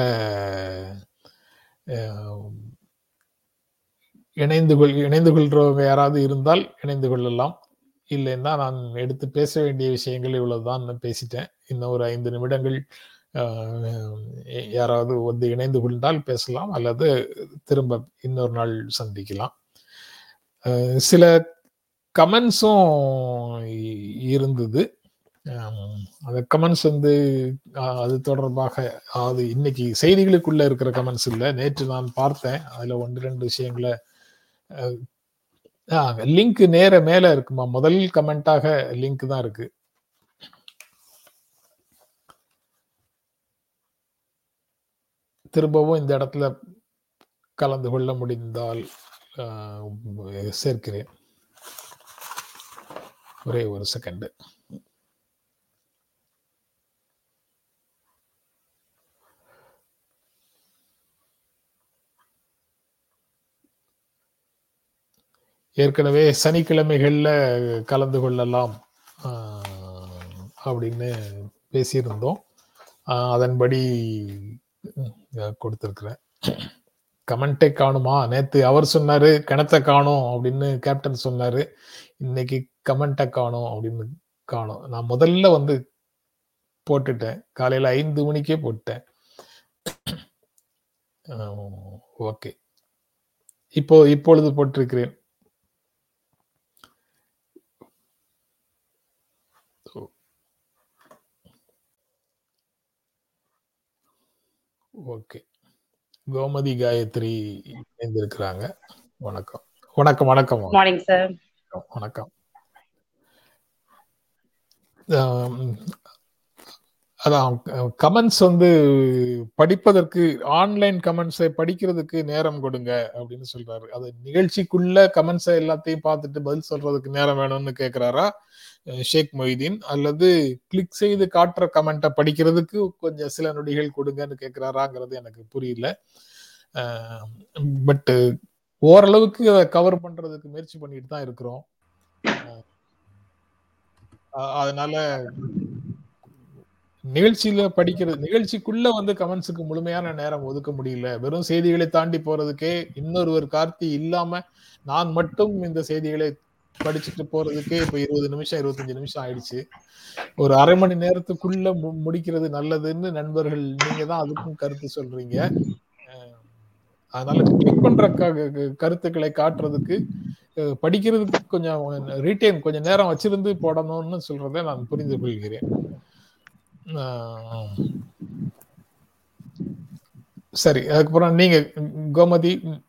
இணைந்து கொள் இணைந்து கொள்றவங்க யாராவது இருந்தால் இணைந்து கொள்ளலாம். இல்லைன்னா நான் எடுத்து பேச வேண்டிய விஷயங்கள் இவ்வளவுதான் பேசிட்டேன். இன்னும் ஒரு ஐந்து நிமிடங்கள் யாராவது வந்து இணைந்து கொண்டால் பேசலாம் அல்லது திரும்ப இன்னொரு நாள் சந்திக்கலாம். சில கமெண்ட்ஸும் இருந்தது. அந்த கமெண்ட்ஸ் வந்து அது தொடர்பாக அது இன்னைக்கு செய்திகளுக்குள்ள இருக்கிற கமெண்ட்ஸ் இல்லை. நேற்று நான் பார்த்தேன். அதில் ஒன்று ரெண்டு விஷயங்களை லிங்க் நேர மேல இருக்குமா? முதல் கமெண்டாக லிங்க் தான் இருக்கு. திரும்பவும் இந்த இடத்துல கலந்து கொள்ள முடிந்தால் சேர்க்கிறேன். ஒரே ஒரு செகண்ட் ஏற்கனவே சனிக்கிழமைகளில் கலந்து கொள்ளலாம் அப்படின்னு பேசியிருந்தோம். அதன்படி கொடுத்துருக்குறேன். கமெண்டே காணுமா? நேற்று அவர் சொன்னாரு கிணத்தை காணும் அப்படின்னு கேப்டன் சொன்னாரு. இன்னைக்கு கமெண்ட்டை காணும் அப்படின்னு காணும். நான் முதல்ல வந்து போட்டுட்டேன். காலையில் ஐந்து மணிக்கே போட்டேன். ஓகே. இப்போ இப்பொழுது போட்டிருக்கிறேன். ஓகே. கோமதி காயத்ரி இணைந்திருக்கிறாங்க. வணக்கம். வணக்கம் வணக்கம். மார்னிங் சார் வணக்கம். அதான் கமெண்ட்ஸ் வந்து படிப்பதற்கு ஆன்லைன் கமெண்ட்ஸை படிக்கிறதுக்கு நேரம் கொடுங்க அப்படின்னு சொல்றாரு. அது நிகழ்ச்சிக்குள்ள கமெண்ட்ஸை எல்லாத்தையும் பார்த்துட்டு பதில் சொல்றதுக்கு நேரம் வேணும்னு கேட்கிறாரா ஷேக் மொய்தீன் அல்லது கிளிக் செய்து காட்டுற கமெண்ட்டை படிக்கிறதுக்கு கொஞ்சம் சில நொடிகள் கொடுங்கன்னு கேட்கிறாராங்கிறது எனக்கு புரியல. பட்டு ஓரளவுக்கு அதை கவர் பண்றதுக்கு முயற்சி பண்ணிட்டு தான் இருக்கிறோம். அதனால நிகழ்ச்சியில படிக்கிறது நிகழ்ச்சிக்குள்ள வந்து கமெண்ட்ஸுக்கு முழுமையான நேரம் ஒதுக்க முடியல. வெறும் செய்திகளை தாண்டி போறதுக்கே இன்னொருவர் கார்த்தி இல்லாம நான் மட்டும் இந்த செய்திகளை படிச்சுட்டு போறதுக்கே இப்ப இருபது நிமிஷம் இருபத்தஞ்சு நிமிஷம் ஆயிடுச்சு. ஒரு அரை மணி நேரத்துக்குள்ள மு- முடிக்கிறது நல்லதுன்னு நண்பர்கள் நீங்க தான் அதுக்கும் கருத்து சொல்றீங்க. அதனால கிளிக் பண்ற க- கருத்துக்களை காட்டுறதுக்கு படிக்கிறதுக்கு கொஞ்சம் ரீட்டைன் கொஞ்சம் நேரம் வச்சிருந்து போடணும்னு சொல்றதை நான் புரிந்து கொள்கிறேன். சரி அதுக்கப்புறம் நீங்க கோமதி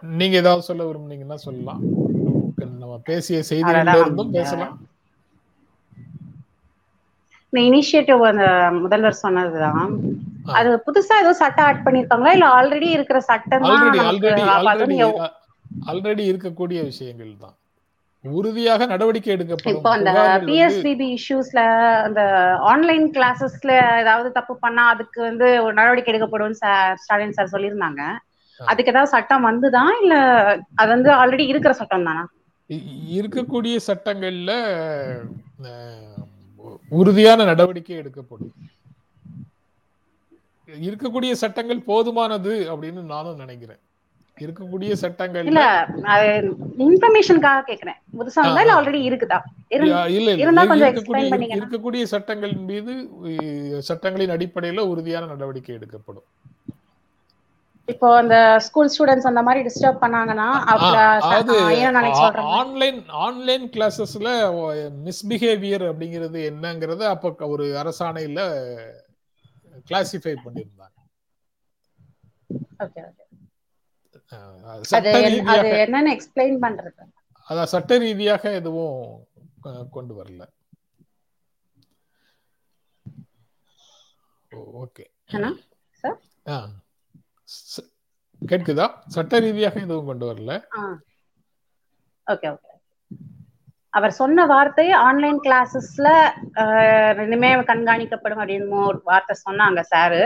நீங்க ஏதாவது சொல்ல விரும்புனீங்கன்னா சொல்லலாம். நம்ம பேசிய செய்திகள்ல அடடா, இருந்தும் இந்த- பேசலாம். இந்த இனிஷியேட்டிவ் அந்த முதல்வர் சொன்னதுதான். அது புதுசா ஏதோ சட்டம் ஆட் பண்ணிருக்காங்களா? இல்ல ஆல்ரெடி இருக்கிற சட்டம் ஆல்ரெடி இருக்கக்கூடிய விஷயங்கள் தான். உறுதியாக நடவடிக்கை எடுக்கப்படும். இப்போ அந்த பிஎஸ்பிபி இஷ்யூஸ்ல அந்த ஆன்லைன் கிளாஸஸ்ல ஏதாவது தப்பு பண்ணா அதுக்கு வந்து ஒரு நடவடிக்கை எடுக்கப்படும் ஸ்டாலின் சார் சொல்லியிருந்தாங்க. அதுக்கு ஏதாவது சட்டம் வந்துதான் இல்ல அது வந்து ஆல்ரெடி இருக்கிற சட்டம் தானா? இருக்கக்கூடிய சட்டங்கள்ல உறுதியான நடவடிக்கை எடுக்கப்படும். இருக்கக்கூடிய சட்டங்கள் போதுமானது அப்படின்னு நானும் நினைக்கிறேன். இருக்கக்கூடிய இல்ல சட்டங்கள்ல அது இன்ஃபர்மேஷனுக்காக கேக்குறேன். புதுசா வந்தா இல்ல. ஆல்ரெடி இருக்குதா? இருந்து- இல்ல இல்ல. கொஞ்சம் explain பண்ணீங்கன்னா. இருக்கக்கூடிய சட்டங்களின் மீது சட்டங்களின் அடிப்படையில உறுதியான நடவடிக்கை எடுக்கப்படும். இப்போ அந்த ஸ்கூல் ஸ்டூடெண்ட்ஸ் அந்த மாதிரி டிஸ்டர்ப் பண்ணாங்கன்னா ஆன்லைன் ஆன்லைன் கிளாஸஸ்ல மிஸ்பிஹேவியர் அப்படிங்கிறது என்னங்கிறத அப்ப ஒரு அரசாணையில கிளாசிஃபை பண்ணியிருந்தாங்க. அதான் சட்ட ரீதியாக எதுவும் கொண்டு வரல. ஓகே. கேட்குதா? சட்ட ரீதியாக எதுவும் கொண்டு வரல. Okay okay. அவர் சொன்ன வார்த்தை ஆன்லைன் கிளாஸஸ்ல இனிமே கண்காணிக்கப்படும் அப்படின்னு ஒரு வார்த்தை சொன்னாங்க சாரு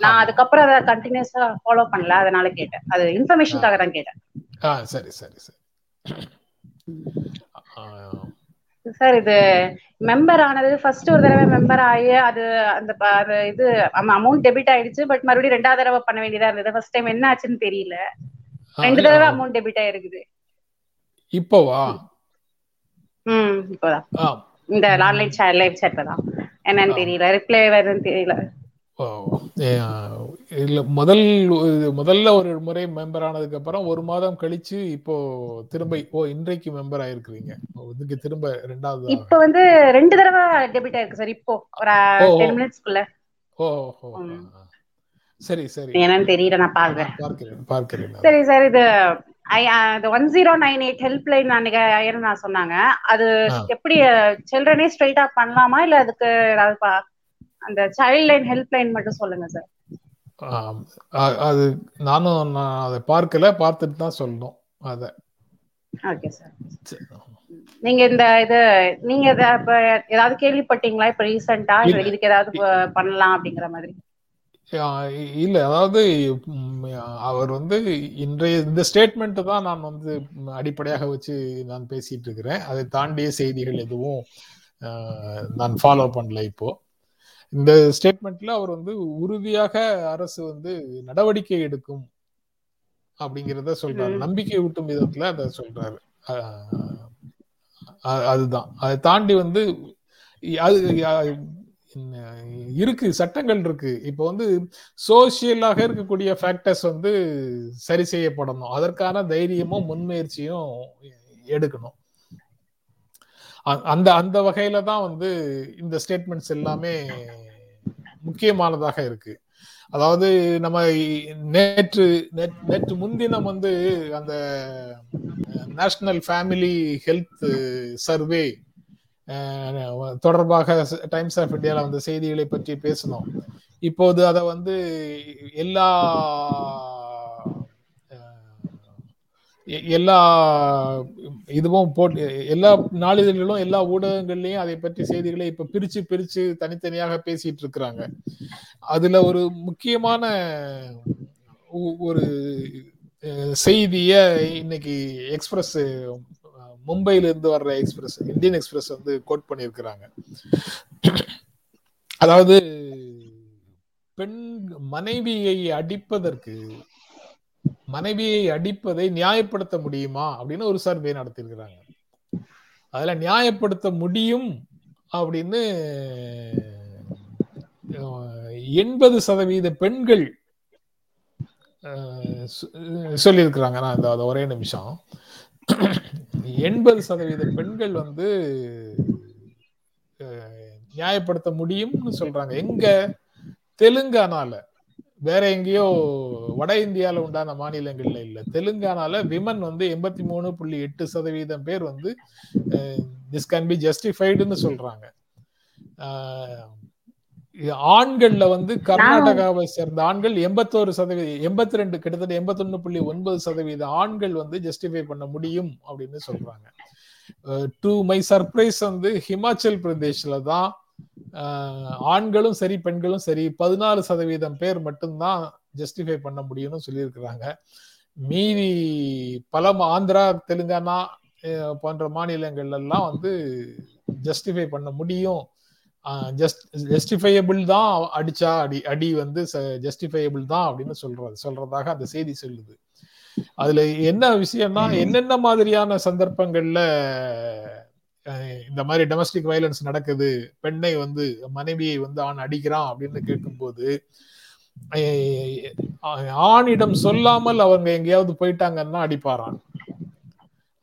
நான். அதுக்கப்புறம் அதை கண்டினியூஸா ஃபாலோ பண்ணல அதனால கேட்டேன். அது இன்ஃபர்மேஷனுக்காக தான் கேட்டேன். ஆ சரி சரி சரி. சார் இது மெம்பர் ஆனது ஃபர்ஸ்ட் ஒரு தடவை மெம்பர் ஆகி அது அந்த இது அமௌண்ட் டெபிட் ஆயிடுச்சு பட் மறுபடியும் ரெண்டாவது தடவை பண்ண வேண்டியதா இருந்தது. ஃபர்ஸ்ட் டைம் என்ன ஆச்சுன்னு தெரியல. ரெண்டு தடவை அமௌண்ட் டெபிட் ஆயிருக்குது. இப்போவா? ம் இப்போதான். இந்த ஆன்லைன் சேட் லைவ் சேட்ல தான் என்னன்னு. தெரியல. ரிப்ளை வருதுன்னு தெரியல. இல்ல முதல் முதல்ல ஒரு முறை மெம்பர் ஆனதுக்கு அப்புறம் ஒரு மாதம் கழிச்சு இப்போ திரும்ப ஓ இன்றைக்கு மெம்பர் ஆயிருக்கிறீங்க. இதுக்கு திரும்ப ரெண்டாவது? இப்ப வந்து ரெண்டு தடவை டெபிட் ஆயிருக்கு சார் இப்போ. ஒரு. டென் மினிட்ஸ்க்குள்ள ஓ. சரி சரி. என்னன்னு தெரியல நான் பாக்குறேன் பார்க்கிறேன் பார்க்கிறேன் சரி சார் இது one zero nine eight help line அன்னைக்கு ஐயர் நான் சொன்னாங்க. அது. எப்படி சில்ட்ரனே ஸ்ட்ரைட்டா பண்ணலாமா? இல்ல அதுக்கு ஏதாவது அந்த சைல்ட் லைன் ஹெல்ப் லைன் மட்டும் சொல்லுங்க சார் அது நானும் நான் அதை பார்க்கல பார்த்துட்டு தான் சொல்லணும் அத. Okay sir. நீங்க இந்த இது நீங்க ஏதாவது கேள்விப்பட்டீங்களா? இப்ப ரீசெண்டா. இதுக்கு ஏதாவது பண்ணலாம் அப்படிங்கிற மாதிரி. இல்ல. அதாவது அவர் வந்து இன்றைய இந்த ஸ்டேட்மெண்ட் தான் நான் வந்து அடிப்படையாக வச்சு நான் பேசிட்டு இருக்கிறேன். அதை தாண்டிய செய்திகள் எதுவும் நான் ஃபாலோ பண்ணல இப்போ. இந்த ஸ்டேட்மெண்ட்ல அவர் வந்து உறுதியாக அரசு வந்து நடவடிக்கை எடுக்கும் அப்படிங்கிறத சொல்றாரு. நம்பிக்கை ஊட்டும் விதத்துல அதை சொல்றாரு. அதுதான். அதை தாண்டி வந்து அது இருக்கு சட்டங்கள் இருக்கு. இப்போ வந்து சோசியலாக இருக்கக்கூடிய ஃபேக்டர்ஸ் வந்து சரி செய்யப்படணும். அதற்கான தைரியமும் முன்முயற்சியும் எடுக்கணும். அந்த அந்த வகையில தான் வந்து இந்த ஸ்டேட்மெண்ட்ஸ் எல்லாமே முக்கியமானதாக இருக்கு. அதாவது நம்ம நேற்று நேற்று- நேற்று முன்தினம் வந்து அந்த நேஷனல் ஃபேமிலி ஹெல்த் சர்வே தொடர்பாக டைம்ஸ் ஆஃப் இந்தியாவில் வந்து செய்திகளை பற்றி பேசணும் இப்போது அதை வந்து எல்லா எல்லா இதுவும் போட்டு எல்லா நாளிதழ்களும் எல்லா ஊடகங்கள்லயும் அதை பற்றி செய்திகளை இப்ப பிரிச்சு பிரிச்சு தனித்தனியாக பேசிட்டு இருக்கிறாங்க. அதுல ஒரு முக்கியமான ஒரு செய்திய இன்னைக்கு எக்ஸ்பிரஸ் மும்பையில இருந்து வர்ற எக்ஸ்பிரஸ் இந்தியன் எக்ஸ்பிரஸ் வந்து கோட் பண்ணியிருக்கிறாங்க. அதாவது பெண் மனைவியை அடிப்பதற்கு மனைவியை அடிப்பதை நியாயப்படுத்த முடியுமா அப்படின்னு ஒரு சர்வே நடத்திருக்கிறாங்க அதுல நியாயப்படுத்த முடியும் அப்படின்னு எண்பது சதவீத பெண்கள் சொல்லியிருக்கிறாங்க. நான் இந்த ஒரே நிமிஷம். எண்பது சதவீத பெண்கள் வந்து நியாயப்படுத்த முடியும்னு சொல்றாங்க. எங்க? தெலுங்கானால. வேற எங்கேயோ வட இந்தியாவில் உண்டான மாநிலங்கள்ல இல்ல. தெலுங்கானால விமன் வந்து எண்பத்தி மூணு புள்ளி எட்டு சதவீதம் பேர் வந்து திஸ் கேன் பி ஜஸ்டிஃபைடுன்னு சொல்றாங்க. ஆண்கள்ல வந்து கர்நாடகாவை சேர்ந்த ஆண்கள் எண்பத்தோரு சதவீதம் எண்பத்தி ரெண்டு கிட்டத்தட்ட எண்பத்தொன்னு புள்ளி ஒன்பது சதவீத ஆண்கள் வந்து ஜஸ்டிஃபை பண்ண முடியும் அப்படின்னு சொல்றாங்க. டு மை சர்ப்ரைஸ் வந்து ஹிமாச்சல் பிரதேஷ்ல தான் ஆண்களும் சரி பெண்களும் சரி பதினாலு சதவீதம் பேர் மட்டும்தான் ஜஸ்டிஃபை பண்ண முடியும்னு சொல்லியிருக்கிறாங்க. மீதி பல ஆந்திரா தெலுங்கானா போன்ற மாநிலங்கள் எல்லாம் வந்து ஜஸ்டிஃபை பண்ண முடியும். ஜஸ்ட் ஜஸ்டிஃபையபிள் தான் அடிச்சா அடி அடி வந்து ஜஸ்டிஃபையபிள் தான் அப்படின்னு சொல்றது சொல்றதாக அந்த செய்தி சொல்லுது. அதுல என்ன விஷயம்னா என்னென்ன மாதிரியான சந்தர்ப்பங்கள்ல இந்த மாதிரி டொமஸ்டிக் வயலன்ஸ் நடக்குது பெண்ணை வந்து மனைவியை வந்து ஆண் அடிக்கிறான் அப்படின்னு கேட்கும்போது ஆணிடம் சொல்லாமல் அவங்க எங்கேயாவது போயிட்டாங்கன்னா அடிப்பாரான்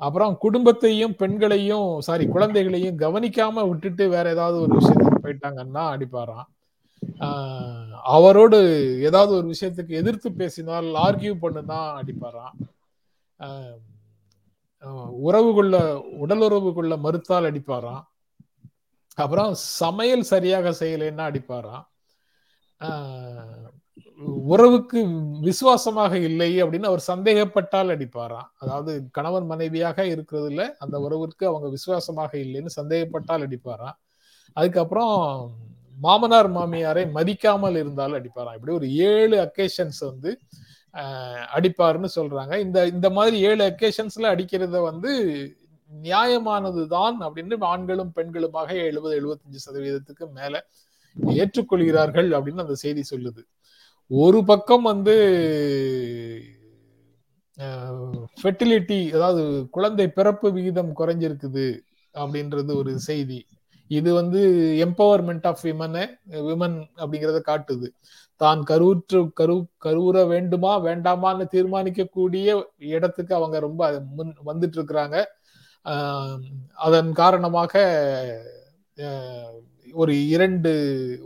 அப்புறம் குடும்பத்தையும் பெண்களையும் சாரி குழந்தைகளையும் கவனிக்காம விட்டுட்டு வேற ஏதாவது ஒரு விஷயத்துக்கு போயிட்டாங்கன்னா அடிப்பாராம். அவரோடு ஏதாவது ஒரு விஷயத்துக்கு எதிர்த்து பேசினால் ஆர்கியூ பண்ணுதான் அடிப்பாராம். உறவு கொள்ள உடல் உறவு கொள்ள மறுத்தால் அடிப்பாராம். அப்புறம் சமையல் சரியாக செய்யலைன்னா அடிப்பாராம். உறவுக்கு விசுவாசமாக இல்லை அப்படின்னு அவர் சந்தேகப்பட்டால் அடிப்பாராம். அதாவது கணவன் மனைவியாக இருக்கிறதுல அந்த உறவிற்கு அவங்க விசுவாசமாக இல்லைன்னு சந்தேகப்பட்டால் அடிப்பாராம். அதுக்கப்புறம் மாமனார் மாமியாரை மதிக்காமல் இருந்தால் அடிப்பாராம். இப்படி ஒரு ஏழு அக்கேஷன்ஸ் வந்து அடிப்பாருன்னு சொல்றாங்க. இந்த இந்த மாதிரி ஏழு அக்கேஷன்ஸ்ல அடிக்கிறத வந்து நியாயமானது தான் அப்படின்னு ஆண்களும் பெண்களுமாக எழுபது எழுபத்தஞ்சு சதவீதத்துக்கு மேல ஏற்றுக்கொள்கிறார்கள் அப்படின்னு அந்த செய்தி சொல்லுது. ஒரு பக்கம் வந்து ஃபெர்டிலிட்டி அதாவது குழந்தை பிறப்பு விகிதம் குறைஞ்சிருக்குது அப்படின்றது ஒரு செய்தி. இது வந்து எம்பவர்மெண்ட் ஆஃப் விமனு விமன் அப்படிங்கிறத காட்டுது. தான் கருவுற்று கரு கருவுற வேண்டுமா வேண்டாமான்னு தீர்மானிக்கக்கூடிய இடத்துக்கு அவங்க ரொம்ப முன் வந்துட்டு இருக்கிறாங்க அதன் காரணமாக ஒரு இரண்டு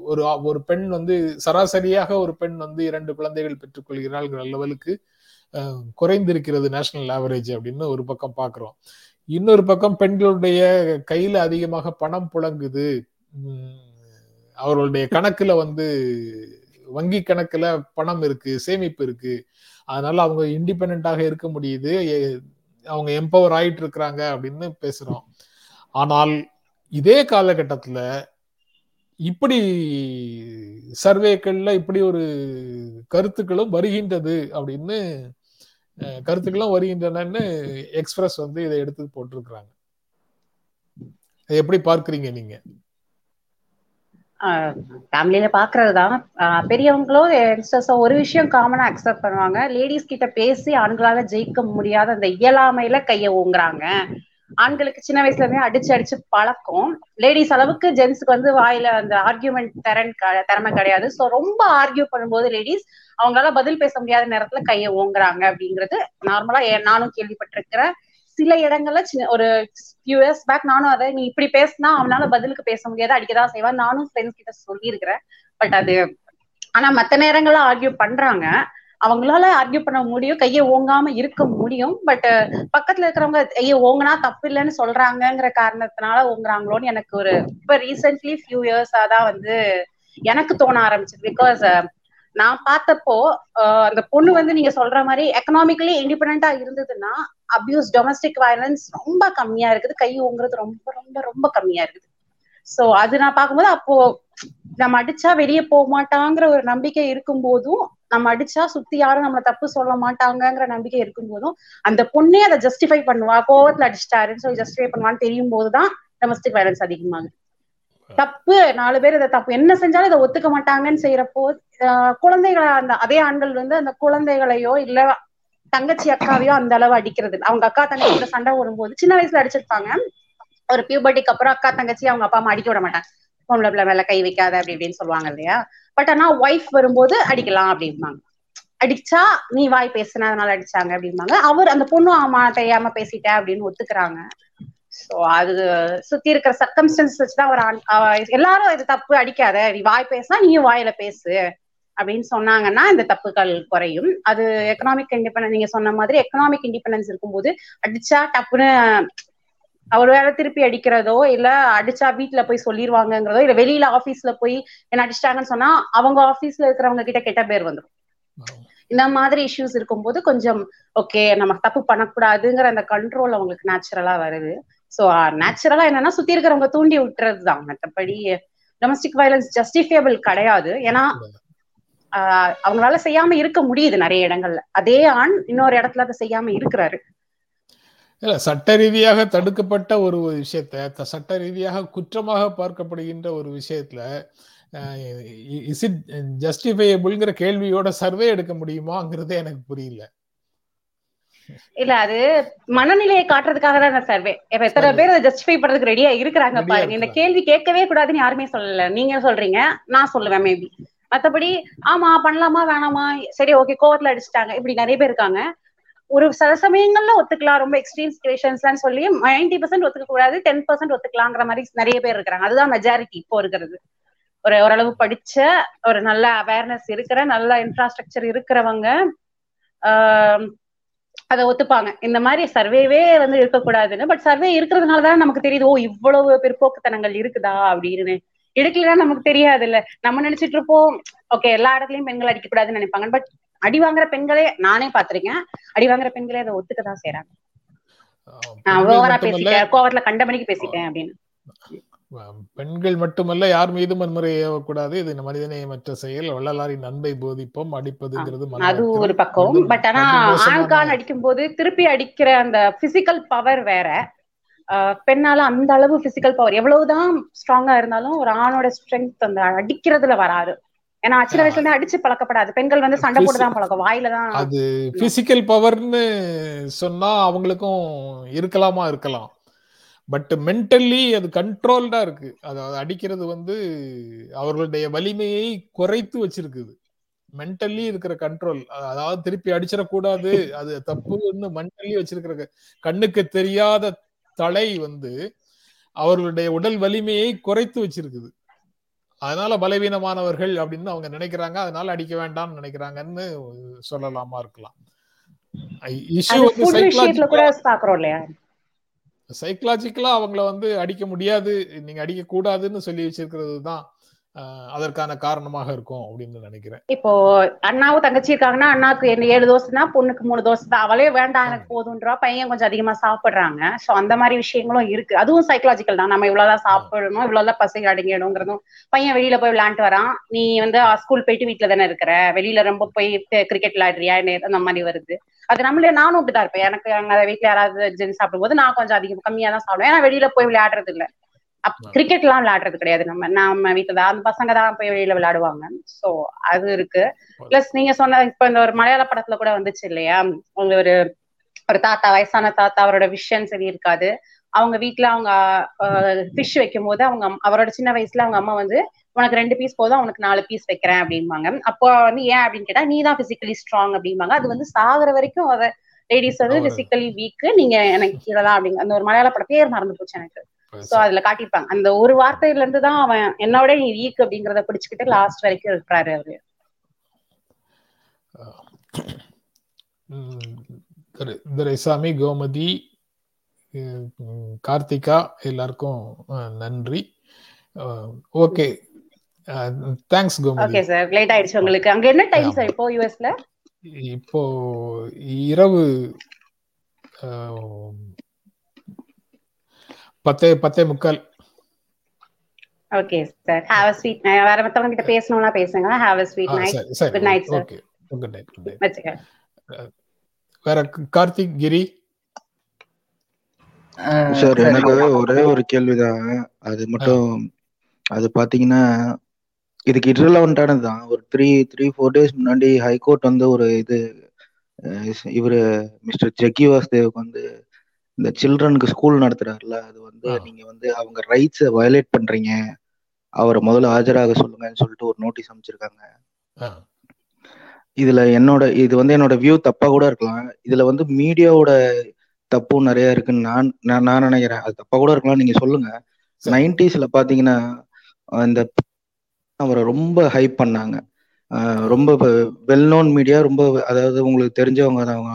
ஒரு ஒரு பெண் வந்து சராசரியாக ஒரு பெண் வந்து இரண்டு குழந்தைகள் பெற்றுக்கொள்கிறாள்ங்கிற லெவலுக்கு குறைந்திருக்கிறது நேஷனல் ஆவரேஜ் அப்படின்னு ஒரு பக்கம் பார்க்குறோம் இன்னொரு பக்கம் பெண்களுடைய கையில அதிகமாக பணம் புழங்குது. அவர்களுடைய கணக்குல வந்து வங்கி கணக்குல பணம் இருக்கு சேமிப்பு இருக்கு. அதனால அவங்க இண்டிபெண்ட்டாக இருக்க முடியுது. அவங்க எம்பவர் ஆயிட்டு இருக்கிறாங்க அப்படின்னு பேசுறோம். ஆனால் இதே காலகட்டத்துல இப்படி சர்வேக்கள்ல இப்படி ஒரு கருத்துக்களும் வருகின்றது அப்படின்னு கருத்துக்களும் வருகின்றனன்னு எக்ஸ்பிரஸ் வந்து இதை எடுத்து போட்டிருக்கிறாங்க. எப்படி பார்க்குறீங்க நீங்க? ஃபேமிலியில பாக்குறதுதான் பெரியவங்களோ யங்ஸ்டர்ஸோ ஒரு விஷயம் காமனா அக்செப்ட் பண்ணுவாங்க. லேடிஸ் கிட்ட பேசி ஆண்களால ஜெயிக்க முடியாத அந்த இயலாமையில கைய ஓங்குறாங்க. ஆண்களுக்கு சின்ன வயசுல இருந்தே அடிச்சு அடிச்சு பழக்கம். லேடிஸ் அளவுக்கு ஜென்ஸுக்கு வந்து வாயில அந்த ஆர்கியூமெண்ட் திறன் திறமை கிடையாது. ஸோ ரொம்ப ஆர்கியூ பண்ணும்போது லேடிஸ் அவங்களால பதில் பேச முடியாத நேரத்துல கையை ஓங்குறாங்க அப்படிங்கிறது நார்மலா நானும் கேள்விப்பட்டிருக்கிறேன் சில இடங்கள்ல ஒரு ஃபியூ இயர்ஸ் பேக் நானும் அதை நீ இப்படி பேசினா அவனால பதிலுக்கு பேச முடியாது அடிக்கதான் செய்வான். நானும் ஃப்ரெண்ட்ஸ் கிட்ட சொல்லியிருக்கிறேன். பட் அது ஆனா மத்த நேரங்கள்ல ஆர்கியூ பண்றாங்க. அவங்களால ஆர்கியூ பண்ண முடியும் கையை ஓங்காம இருக்க முடியும். பட் பக்கத்துல இருக்கிறவங்க கையை ஓங்கினா தப்பு இல்லைன்னு சொல்றாங்கங்கிற காரணத்தினால ஓங்குறாங்களோன்னு எனக்கு ஒரு இப்ப ரீசென்ட்லி ஃபியூ இயர்ஸா தான் வந்து எனக்கு தோண ஆரம்பிச்சது. பிகாஸ் நான் பார்த்தப்போ அந்த பொண்ணு வந்து நீங்க சொல்ற மாதிரி எக்கனாமிக்கலி இண்டிபெண்டா இருந்ததுன்னா அபியூஸ் டொமஸ்டிக் வயலன்ஸ் ரொம்ப கம்மியா இருக்குது. கை ஓங்குறது ரொம்ப ரொம்ப ரொம்ப கம்மியா இருக்குது. சோ அது நான் பார்க்கும்போது அப்போ நம்ம அடிச்சா வெளியே போக மாட்டாங்கிற ஒரு நம்பிக்கை இருக்கும் போதும் நம்ம அடிச்சா சுத்தி யாரும் நம்மள தப்பு சொல்ல மாட்டாங்கிற நம்பிக்கை இருக்கும் போதும் அந்த பொண்ணே அதை ஜஸ்டிஃபை பண்ணுவா. கோவத்துல அடிச்சிட்டாருன்னு சொல்லி ஜஸ்டிஃபை பண்ணுவான்னு தெரியும் போதுதான் டொமஸ்டிக் வயலன்ஸ் அதிகமாகுது தப்பு நாலு பேர் இதை தப்பு என்ன செஞ்சாலும் இதை ஒத்துக்க மாட்டாங்கன்னு செய்யறப்போ குழந்தைகளை அந்த அதே ஆண்கள் வந்து அந்த குழந்தைகளையோ இல்ல தங்கச்சி அக்காவையோ அந்த அளவு அடிக்கிறது. அவங்க அக்கா தங்கச்சியோட சண்டை வரும்போது சின்ன வயசுல அடிச்சிருப்பாங்க. ஒரு பியூபர்ட்டிக்கு அப்புறம் அக்கா தங்கச்சி அவங்க அப்பா அம்மா அடிக்க விட மாட்டாங்க. பொம்பளை பிள்ளை மேல கை வைக்காத அப்படி இப்படின்னு சொல்லுவாங்க இல்லையா? பட் ஆனா ஒய்ஃப் வரும்போது அடிக்கலாம் அப்படிம்பாங்க. அடிச்சா நீ வாய் பேசுனதுனால அடிச்சாங்க அப்படிம்பாங்க. அவர் அந்த பொண்ணு ஆமா தெரியாம பேசிட்ட அப்படின்னு ஒத்துக்கிறாங்க. சோ அது சுத்தி இருக்கிற சர்க்கம்ஸ்டன்ஸ் வச்சுதான் அவர் எல்லாரும் இது தப்பு அடிக்காத. நீ வாய் பேசினா நீயும் வாயில பேசு. அப்படின்னு சொன்னாங்கன்னா இந்த தப்புகள் குறையும். அது எக்கனாமிக் இண்டிபெண்டன்ஸ் நீங்க சொன்ன மாதிரி எக்கனாமிக் இண்டிபெண்டன்ஸ் இருக்கும்போது அடிச்சா டப்புன்னு அவர் வேற திருப்பி அடிக்கிறதோ இல்ல அடிச்சா வீட்டுல போய் சொல்லிடுவாங்கங்கிறதோ இல்ல வெளியில ஆபீஸ்ல போய் என்ன அடிச்சிட்டாங்கன்னு சொன்னா அவங்க ஆபீஸ்ல இருக்கிறவங்க கிட்ட கெட்ட பேர் வந்துடும் இந்த மாதிரி இஷ்யூஸ் இருக்கும்போது கொஞ்சம் ஓகே நம்ம தப்பு பண்ணக்கூடாதுங்கிற அந்த கண்ட்ரோல் அவங்களுக்கு நேச்சுரலா வருது. சோ நேச்சுரலா என்னன்னா சுத்தி இருக்கிறவங்க தூண்டி விட்டுறது தான் மற்றபடி டொமஸ்டிக் வயலன்ஸ் ஜஸ்டிஃபியபிள் கிடையாது. ஏன்னா அவங்களால செய்யாம இருக்க முடியுது நிறைய இடங்கள்ல. அதே ஆண் இன்னொரு இடத்துல அதை செய்யாம இருக்கிறாரு. இல்ல சட்ட ரீதியாக தடுக்கப்பட்ட ஒரு விஷயத்த சட்ட ரீதியாக குற்றமாக பார்க்கப்படுகின்ற ஒரு விஷயத்துல இஸ் இட் ஜஸ்டிஃபையபிள்ங்கிற கேள்வியோட சர்வே எடுக்க முடியுமாங்கிறதே எனக்கு புரியல. இல்ல அது மனநிலையை காட்டுறதுக்காக தான் சர்வே இப்ப எத்தனை பேர் அதை ஜஸ்டிஃபை பண்றதுக்கு ரெடியா இருக்கிறாங்க பாருங்க. இந்த கேள்வி கேட்கவே கூடாதுன்னு யாருமே சொல்லல. நீங்க சொல்றீங்க நான் சொல்லுவேன் மேபி மத்தபடி ஆமா பண்ணலாமா வேணாமா சரி ஓகே கோவத்துல அடிச்சுட்டாங்க. இப்படி நிறைய பேர் இருக்காங்க. ஒரு சில சமயங்கள்ல ஒத்துக்கலாம். ரொம்ப எக்ஸ்ட்ரீம் சுச்சுவேஷன்ஸ்லாம் சொல்லி நைன்டி பர்சன்ட் ஒத்துக்க கூடாது டென் பர்சன்ட் ஒத்துக்கலாங்கிற மாதிரி நிறைய பேர் இருக்கிறாங்க. அதுதான் மெஜாரிட்டி இப்போ இருக்கிறது. ஒரு ஓரளவு படிச்ச ஒரு நல்ல அவேர்னஸ் இருக்கிற நல்ல இன்ஃப்ராஸ்ட்ரக்சர் இருக்கிறவங்க அதை ஒத்துப்பாங்க. இந்த மாதிரி சர்வேவே வந்து இருக்கக்கூடாதுன்னு பட் சர்வே இருக்கிறதுனால தானே நமக்கு தெரியுது ஓ இவ்வளவு பிற்போக்குத்தனங்கள் இருக்குதா அப்படின்னு. எடுக்கலன்னா நமக்கு தெரியாது இல்ல நம்ம நினைச்சிட்டு இருப்போம் ஓகே எல்லா இடத்துலயும் பெண்கள் அடிக்க கூடாதுன்னு நினைப்பாங்க பட் அடி வாங்குற பெண்களே நானே பாத்திருக்கேன் அடி வாங்குற பெண்களே அதை ஒத்துக்கதான் செய்யறாங்க ஓவரா பேசிட்டேன் கோவத்துல கண்டமணிக்கு பேசிட்டேன் அப்படின்னு. பெண்கள் மட்டுமல்ல யார் மீதும் வன்முறை ஏவக்கூடாது இது மனிதநேயமற்ற செயல். வள்ளலாரின் அன்பை போதிப்போம் அடிப்பதுங்கிறது அது ஒரு பக்கம் பட் ஆனா ஆண்கான் அடிக்கும் போது திருப்பி அடிக்கிற அந்த பிசிக்கல் பவர் வேற. பெண்ணால அந்த அளவு பிசிக்கல் பவர் எவ்வளவுதான் ஸ்ட்ராங்கா இருந்தாலும் ஒரு ஆணோட ஸ்ட்ரென்த் அந்த அடிக்கிறதுல வராது. ஏன்னா சின்ன வயசுல இருந்து அடிச்சு பழக்கப்படாது. பெண்கள் வந்து சண்டை போட்டு தான் பழக்கம். வாயில தான் அது பிசிக்கல் பவர்னு சொன்னா அவங்களுக்கும் இருக்கலாமா இருக்கலாம். பட் மென்டல்லி அது கண்ட்ரோல்டா இருக்கு. அதாவது அடிக்கிறது வந்து அவர்களுடைய வலிமையை குறைத்து வச்சிருக்குது. மென்டல்லி இருக்கிற கண்ட்ரோல் அதாவது திருப்பி அடிச்சிடக்கூடாது. அது தப்புன்னு மென்டல்லி வச்சிருக்கிற கண்ணுக்கு தெரியாத தலை வந்து அவர்களுடைய உடல் வலிமையை குறைத்து வச்சிருக்குது. அதனால பலவீனமானவர்கள் அப்படின்னு அவங்க நினைக்கிறாங்க. அதனால அடிக்க வேண்டாம்னு நினைக்கிறாங்கன்னு சொல்லலாமா இருக்கலாம். சைக்கலாஜிக்கலா அவங்கள வந்து அடிக்க முடியாது. நீங்க அடிக்க கூடாதுன்னு சொல்லி வச்சிருக்கிறது தான் அதற்கான காரணமாக இருக்கும் அப்படின்னு நினைக்கிறேன். இப்போ அண்ணாவும் தங்கச்சி இருக்காங்கன்னா அண்ணாக்கு என்ன ஏழு தோசை தான் பொண்ணுக்கு மூணு தோசை தான் அவளே வேண்டாம் எனக்கு போதுன்றா பையன் கொஞ்சம் அதிகமா சாப்பிடுறாங்க. சோ அந்த மாதிரி விஷயங்களும் இருக்கு. அதுவும் சைக்கலாஜிக்கல் தான். நம்ம இவ்வளவுதான் சாப்பிடணும் இவ்வளவுதான் பசி அடங்கிடணுங்கிறதும். பையன் வெளியில போய் விளையாண்டு வரான். நீ வந்து ஸ்கூல் போயிட்டு வீட்டுல தானே இருக்கிற? வெளியில ரொம்ப போய் கிரிக்கெட் விளையாடுறியா? அந்த மாதிரி வருது. அது நம்மளே நானும் அப்படிதான் இருப்பேன். எனக்கு அங்க வீட்டுல யாராவது ஜென் சாப்பிடும்போது நான் கொஞ்சம் அதிகம் கம்மியா தான் சாப்பிடுவேன். ஏன்னா வெளியில போய் விளையாடுறது இல்லை. கிரிக்கெட் எல்லாம் விளையாடுறது கிடையாது. நம்ம நம்ம வீட்டுல தான் அந்த பசங்க தான் போய் வெளியில விளையாடுவாங்க. சோ அது இருக்கு. பிளஸ் நீங்க சொன்ன இப்ப இந்த ஒரு மலையாள படத்துல கூட வந்துச்சு இல்லையா? உங்க ஒரு ஒரு தாத்தா வயசான தாத்தா அவரோட விஷன் சரி இருக்காது. அவங்க வீட்டுல அவங்க ஃபிஷ் வைக்கும் போது அவங்க அவரோட சின்ன வயசுல அவங்க அம்மா வந்து உனக்கு ரெண்டு பீஸ் போதும் உனக்கு நாலு பீஸ் வைக்கிறேன் அப்படிம்பாங்க. அப்போ வந்து ஏன் அப்படின்னு கேட்டா நீ தான் பிசிக்கலி ஸ்ட்ராங் அப்படிம்பாங்க. அது வந்து சாகுற வரைக்கும் அதை லேடிஸ் வந்து பிசிக்கலி வீக் நீங்க எனக்கு கீழே தான் அப்படிங்க அந்த ஒரு மலையாள பேர் மறந்து போச்சு எனக்கு. சோ அதுல காட்டியிருப்பாங்க. அந்த ஒரு வார்த்தையில இருந்து தான் அவன் என்னோட நீ வீக் அப்படிங்கறத பிடிச்சுக்கிட்டு லாஸ்ட் வரைக்கும் இருக்கிறாரு அவரு. துரைசாமி கோமதி கார்த்திகா எல்லாருக்கும் நன்றி. Okay. Thanks Gomathi. Okay sir. Late ஆயிடுச்சு உங்களுக்கு. அங்க என்ன டைம் சார் இப்போ யூஎஸ்ல இப்போ இரவு பத்தே பத்தே முக்கால். Okay sir have a sweet வேற மத்தவங்க கிட்ட பேசணும்னா பேசுங்க. Have a sweet night good night sir. Okay good night good night வச்சுக்க வேற கார்த்திக் கிரி? சார். எனக்கு ஒரே ஒரு கேள்விதான். அது மட்டும் அது பாத்தீங்கன்னா இதுக்கு irrelevant-ஆனது தான். ஒரு த்ரீ த்ரீ ஃபோர் டேஸ் முன்னாடி ஹைகோர்ட் வந்து ஒரு இது இவரு மிஸ்டர் ஜக்கி வாசுதேவுக்கு வந்து இந்த சில்ட்ரனுக்கு ஸ்கூல் நடத்துறாருல அது வந்து. நீங்க வந்து அவங்க ரைட்ஸை வயலேட் பண்றீங்க. அவரை முதல்ல ஆஜராக சொல்லுங்கன்னு சொல்லிட்டு ஒரு நோட்டீஸ் அமைச்சிருக்காங்க இதுல என்னோட இது வந்து என்னோட வியூ தப்பா கூட இருக்கலாம். இதுல வந்து மீடியாவோட தப்பும் நிறைய இருக்குன்னு நான் நான் நான் நினைக்கிறேன். அது தப்பா கூட இருக்கலாம் நீங்க சொல்லுங்க. நைன்டிஸ்ல பாத்தீங்கன்னா இந்த அவரை ரொம்ப ஹைப் பண்ணாங்க. ரொம்ப வெல் நோன் மீடியா ரொம்ப அதாவது உங்களுக்கு தெரிஞ்சவங்க அவங்க.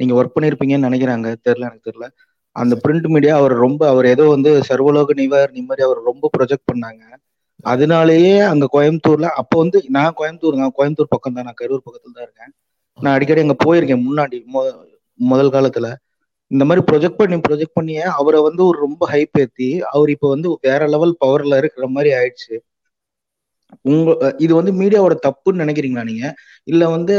நீங்க ஒர்க் பண்ணிருப்பீங்கன்னு நினைக்கிறாங்க. தெரியல எனக்கு தெரியல. அந்த பிரிண்ட் மீடியா அவர் ரொம்ப அவர் ஏதோ வந்து சர்வலோக நிவார் நிம்மதி அவர் ரொம்ப ப்ரொஜெக்ட் பண்ணாங்க. அதனாலேயே அங்க கோயம்புத்தூர்ல அப்போ வந்து நான் கோயம்புத்தூர் நான் கோயம்புத்தூர் பக்கம் தான் நான் கரூர் பக்கத்துல தான் இருக்கேன். நான் அடிக்கடி அங்க போயிருக்கேன் முன்னாடி முதல் காலத்துல. இந்த மாதிரி ப்ரொஜெக்ட் பண்ணி ப்ரொஜெக்ட் பண்ணியே அவரை வந்து ஒரு ரொம்ப ஹைப் ஏத்தி அவர் இப்போ வந்து வேற லெவல் பவர்ல இருக்கிற மாதிரி ஆயிடுச்சு. உங்க இது வந்து மீடியாவோட தப்புன்னு நினைக்கிறீங்களா நீங்க? இல்ல வந்து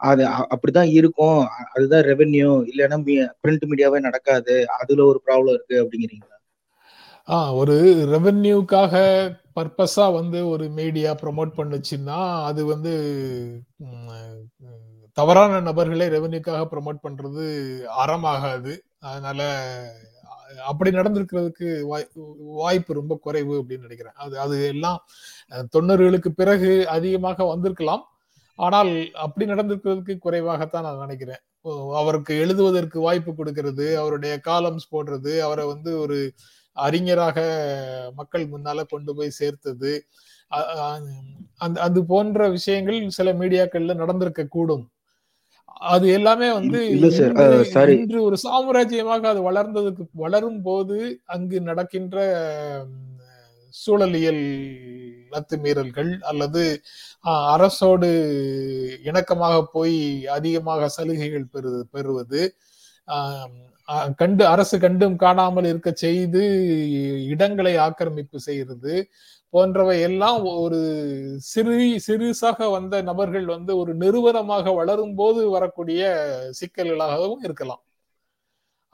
அது அப்படிதான் இருக்கும். அதுதான் ரெவென்யூ இல்லைன்னா பிரிண்ட் மீடியாவே நடக்காது. அதுல ஒரு ப்ராப்ளம் இருக்கு அப்படிங்கிறீங்களா? ஆ ஒரு ரெவென்யூக்காக பர்பஸா வந்து ஒரு மீடியா ப்ரொமோட் பண்ணுச்சுன்னா அது வந்து தவறான நபர்களை ரெவென்யூக்காக ப்ரொமோட் பண்றது அறமாகாது. அதனால அப்படி நடந்திருக்கிறதுக்கு வாய் வாய்ப்பு ரொம்ப குறைவு அப்படின்னு நினைக்கிறேன். அது அது எல்லாம் தொண்ணூறுகளுக்கு பிறகு அதிகமாக வந்திருக்கலாம். ஆனால் அப்படி நடந்திருக்கிறதுக்கு குறைவாகத்தான் நான் நினைக்கிறேன். அவருக்கு எழுதுவதற்கு வாய்ப்பு கொடுக்கிறது அவருடைய காலம்ஸ் போடுறது அவரை வந்து ஒரு அறிஞராக மக்கள் முன்னால கொண்டு போய் சேர்த்தது அந்த அது போன்ற விஷயங்கள் சில மீடியாக்கள்ல நடந்திருக்க கூடும். அது எல்லாமே வந்து இன்று ஒரு சாம்ராஜ்யமாக அது வளர்ந்ததுக்கு வளரும் போது அங்கு நடக்கின்ற சூழலியல் அத்துமீறல்கள் அல்லது அரசோடு இணக்கமாக போய் அதிகமாக சலுகைகள் பெறு பெறுவது கண்டு அரசு கண்டும் காணாமல் இருக்க செய்து இடங்களை ஆக்கிரமிப்பு செய்கிறது போன்றவை எல்லாம் ஒரு சிறு சிறுசாக வந்த நபர்கள் வந்து ஒரு நிறுவனமாக வளரும் போது வரக்கூடிய சிக்கல்களாகவும் இருக்கலாம்.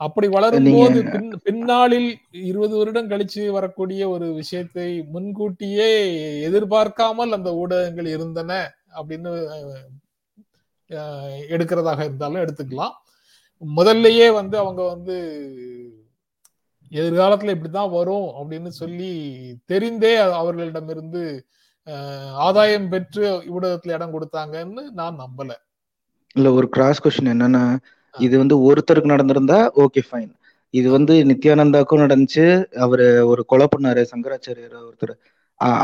அப்படி வளரும் போது பின் பின்னாளில் இருபது வருடம் கழிச்சு வரக்கூடிய ஒரு விஷயத்தை முன்கூட்டியே எதிர்பார்க்காமல் அந்த ஊடகங்கள் இருந்தன அப்படின்னு எடுக்கிறதாக இருந்தாலும் எடுத்துக்கலாம் முதல்லயே வந்து அவங்க வந்து எதிர்காலத்துல இப்படிதான் வரும் அப்படின்னு சொல்லி தெரிந்தே அவர்களிடமிருந்து அஹ், ஆதாயம் பெற்று ஊடகத்துல இடம் கொடுத்தாங்கன்னு நான் நம்பல இல்ல ஒரு கிராஸ் கொஸ்டின் என்னன்னா. இது வந்து ஒருத்தருக்கு நடந்திருந்தா ஓகே ஃபைன் இது வந்து நித்யானந்தாக்கும் நடந்துச்சு. அவரு ஒரு கொலை பண்ணாரு சங்கராச்சாரியர் ஒருத்தர்.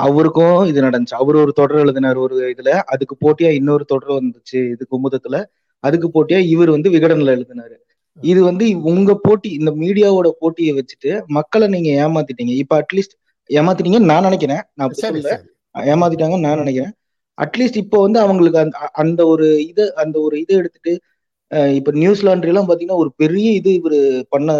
அவருக்கும் இது நடந்துச்சு. அவர் ஒரு தொடர் எழுதினார் ஒரு இதுல. அதுக்கு போட்டியா இன்னொரு தொடர் வந்துச்சு இது குமுதத்துல. அதுக்கு போட்டியா இவர் வந்து விகடன்ல எழுதினாரு. இது வந்து உங்க போட்டி இந்த மீடியாவோட போட்டியை வச்சுட்டு மக்களை நீங்க ஏமாத்திட்டீங்க. இப்ப அட்லீஸ்ட் ஏமாத்திட்டீங்கன்னு நான் நினைக்கிறேன். நான் சொல்லல. ஏமாத்திட்டாங்கன்னு நான் நினைக்கிறேன். அட்லீஸ்ட் இப்போ வந்து அவங்களுக்கு அந்த அந்த ஒரு இது அந்த ஒரு இதை எடுத்துட்டு இப்ப நியூஸ் லாண்ட்ரி எல்லாம் பாத்தீங்கன்னா ஒரு பெரிய இது இவர் பண்ண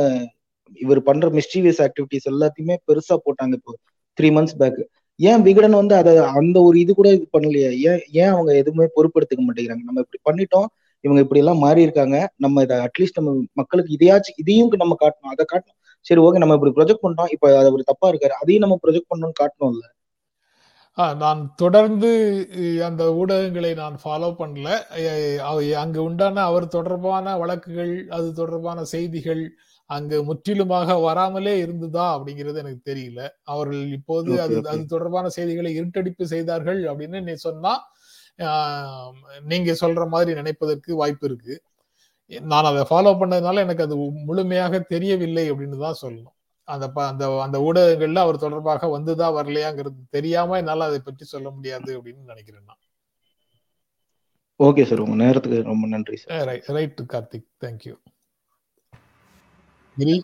இவர் பண்ற மிஸ்டீவியஸ் ஆக்டிவிட்டிஸ் எல்லாத்தையுமே பெருசா போட்டாங்க இப்போ த்ரீ மந்த்ஸ் பேக் ஏன் விகடன் வந்து அதை அந்த ஒரு இது கூட இது பண்ணலையா? ஏன் ஏன் அவங்க எதுவுமே பொறுப்பெடுத்துக்க மாட்டேங்கிறாங்க? நம்ம இப்படி பண்ணிட்டோம் இவங்க இப்படி எல்லாம் மாறி இருக்காங்க நம்ம இதை அட்லீஸ்ட் நம்ம மக்களுக்கு இதையாச்சும் இதையும் நம்ம காட்டணும் அதை காட்டணும். சரி ஓகே நம்ம இப்படி ப்ரொஜெக்ட் பண்ணோம் இப்ப அவர் தப்பா இருக்காரு அதையும் நம்ம ப்ரொஜெக்ட் பண்ணணும்னு காட்டணும்ல. ஆ, நான் தொடர்ந்து அந்த ஊடகங்களை நான் ஃபாலோ பண்ணல. அங்கு உண்டான அவர் தொடர்பான வழக்குகள் அது தொடர்பான செய்திகள் அங்கு முற்றிலுமாக வராமலே இருந்ததா அப்படிங்கிறது எனக்கு தெரியல. அவர்கள் இப்போது அது அது தொடர்பான செய்திகளை இருட்டடிப்பு செய்தார்கள் அப்படின்னு நீ சொன்னா நீங்க சொல்ற மாதிரி நினைப்பதற்கு வாய்ப்பு இருக்கு. நான் அதை ஃபாலோ பண்ணதுனால எனக்கு அது முழுமையாக தெரியவில்லை அப்படின்னு தான் சொல்லணும். அந்த ப- அந்த அந்த ஊடகங்கள்ல அவர் தொடர்பாக வந்துதா வரலையாங்கிறது தெரியாம என்னால அதை பற்றி சொல்ல முடியாது அப்படின்னு நினைக்கிறேன் நான். ஓகே சார் உங்க நேரத்துக்கு ரொம்ப நன்றி sir. Right Karthik thank you Giri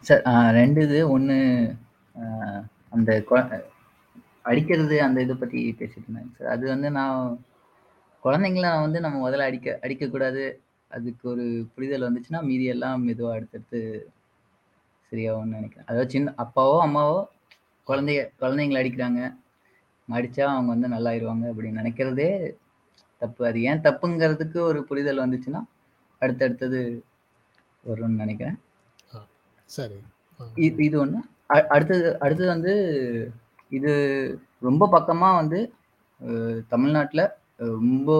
sir ரெண்டு இது. ஒன்று அந்த அடிக்கிறது அந்த இதை பற்றி பேசிட்டு இருந்தாங்க சார். அது வந்து நான் குழந்தைங்கள வந்து நம்ம முதல்ல அடிக்க அடிக்கக்கூடாது. அதுக்கு ஒரு புரிதல் வந்துச்சுன்னா மீதி எல்லாம் மெதுவாக அடுத்தடுத்து சரியாகும்னு நினைக்கிறேன். அதாவது சின்ன அப்பாவோ அம்மாவோ குழந்தைய குழந்தைங்கள அடிக்கிறாங்க. அடிச்சா அவங்க வந்து நல்லாயிருவாங்க அப்படின்னு நினைக்கிறதே தப்பு. அது ஏன் தப்புங்கிறதுக்கு ஒரு புரிதல் வந்துச்சுன்னா அடுத்தடுத்தது வரும்னு நினைக்கிறேன். சரி. இது இது ஒன்று அடுத்தது அடுத்தது வந்து இது ரொம்ப பக்கமாக வந்து தமிழ்நாட்டில் ரொம்ப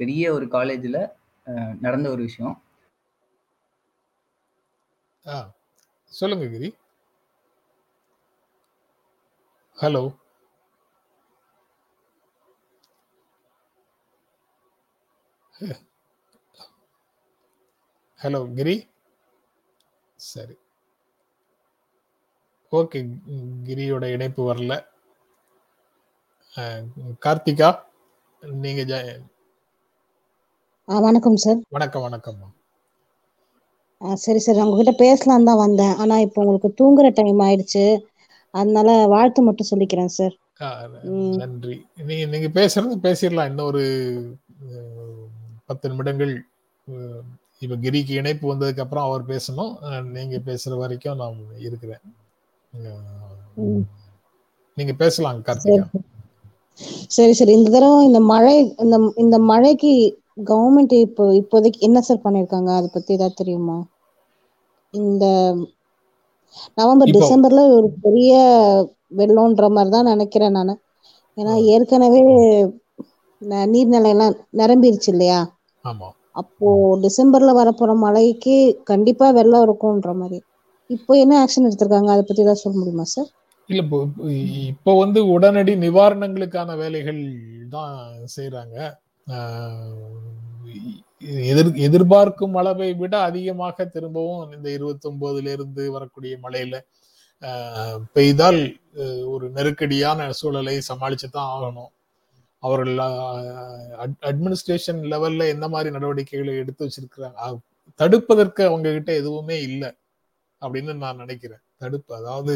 பெரிய ஒரு காலேஜில் நடந்த ஒரு விஷயம். ஆ. சொல்லுங்க கிரி. ஹலோ ஹலோ கிரி. சரி. ஓகே கிரியோட இணைப்பு வரல. கார்த்திகா நீங்க வணக்கம் சார் வணக்கம் வணக்கம் ஆ சரி சார். உங்ககிட்ட பேசலாம் தான் வந்தேன். ஆனா இப்போ உங்களுக்கு தூங்குற டைம் ஆயிடுச்சு. அதனால வாழ்த்து மட்டும் சொல்லிக்கிறேன் சார் ம். நன்றி. நீங்க நீங்க பேசுறது பேசிடலாம். இன்னும் ஒரு அஹ், பத்து நிமிடங்கள் அஹ், இப்ப கிரிக்கு இணைப்பு வந்ததுக்கு அப்புறம் அவர் பேசணும். அஹ், நீங்க பேசுற வரைக்கும் நான் இருக்கிறேன். அஹ், ம். நீங்க பேசலாம் சரி கார்த்திகா. சரி சரி. இந்த தடவை இந்த மழை இந்த இந்த மழைக்கு கவர்மெண்ட் இப்போ இப்போதைக்கு என்ன சார் பண்ணிருக்காங்க? அதை பத்தி ஏதாவது தெரியுமா? இந்த நவம்பர் டிசம்பர்ல ஒரு பெரிய வெள்ளம்ன்ற மாதிரி தான் நினைக்கிறேன் நான். ஏன்னா ஏற்கனவே நீர்நிலை எல்லாம் நிரம்பிருச்சு இல்லையா? அப்போ டிசம்பர்ல வரப்போற மழைக்கு கண்டிப்பா வெள்ளம் இருக்கும்ன்ற மாதிரி. இப்போ என்ன ஆக்ஷன் எடுத்திருக்காங்க? அதை பத்தி ஏதாவது சொல்ல முடியுமா சார் இல்ல இப்போ இப்போ வந்து உடனடி நிவாரணங்களுக்கான வேலைகள் தான் செய்யறாங்க எதிர் எதிர்பார்க்கும் அளவை விட அதிகமாக திரும்பவும் இந்த இருபத்தி ஒன்பதுல இருந்து வரக்கூடிய மழையில பெய்தால் ஒரு நெருக்கடியான சூழலை சமாளிச்சு தான் ஆகணும். அவர்கள் அட்மினிஸ்ட்ரேஷன் லெவல்ல என்ன மாதிரி நடவடிக்கைகளை எடுத்து வச்சிருக்கிறாங்க? தடுப்பதற்கு அவங்க கிட்ட எதுவுமே இல்லை அப்படின்னு நான் நினைக்கிறேன். தடுப்பு அதாவது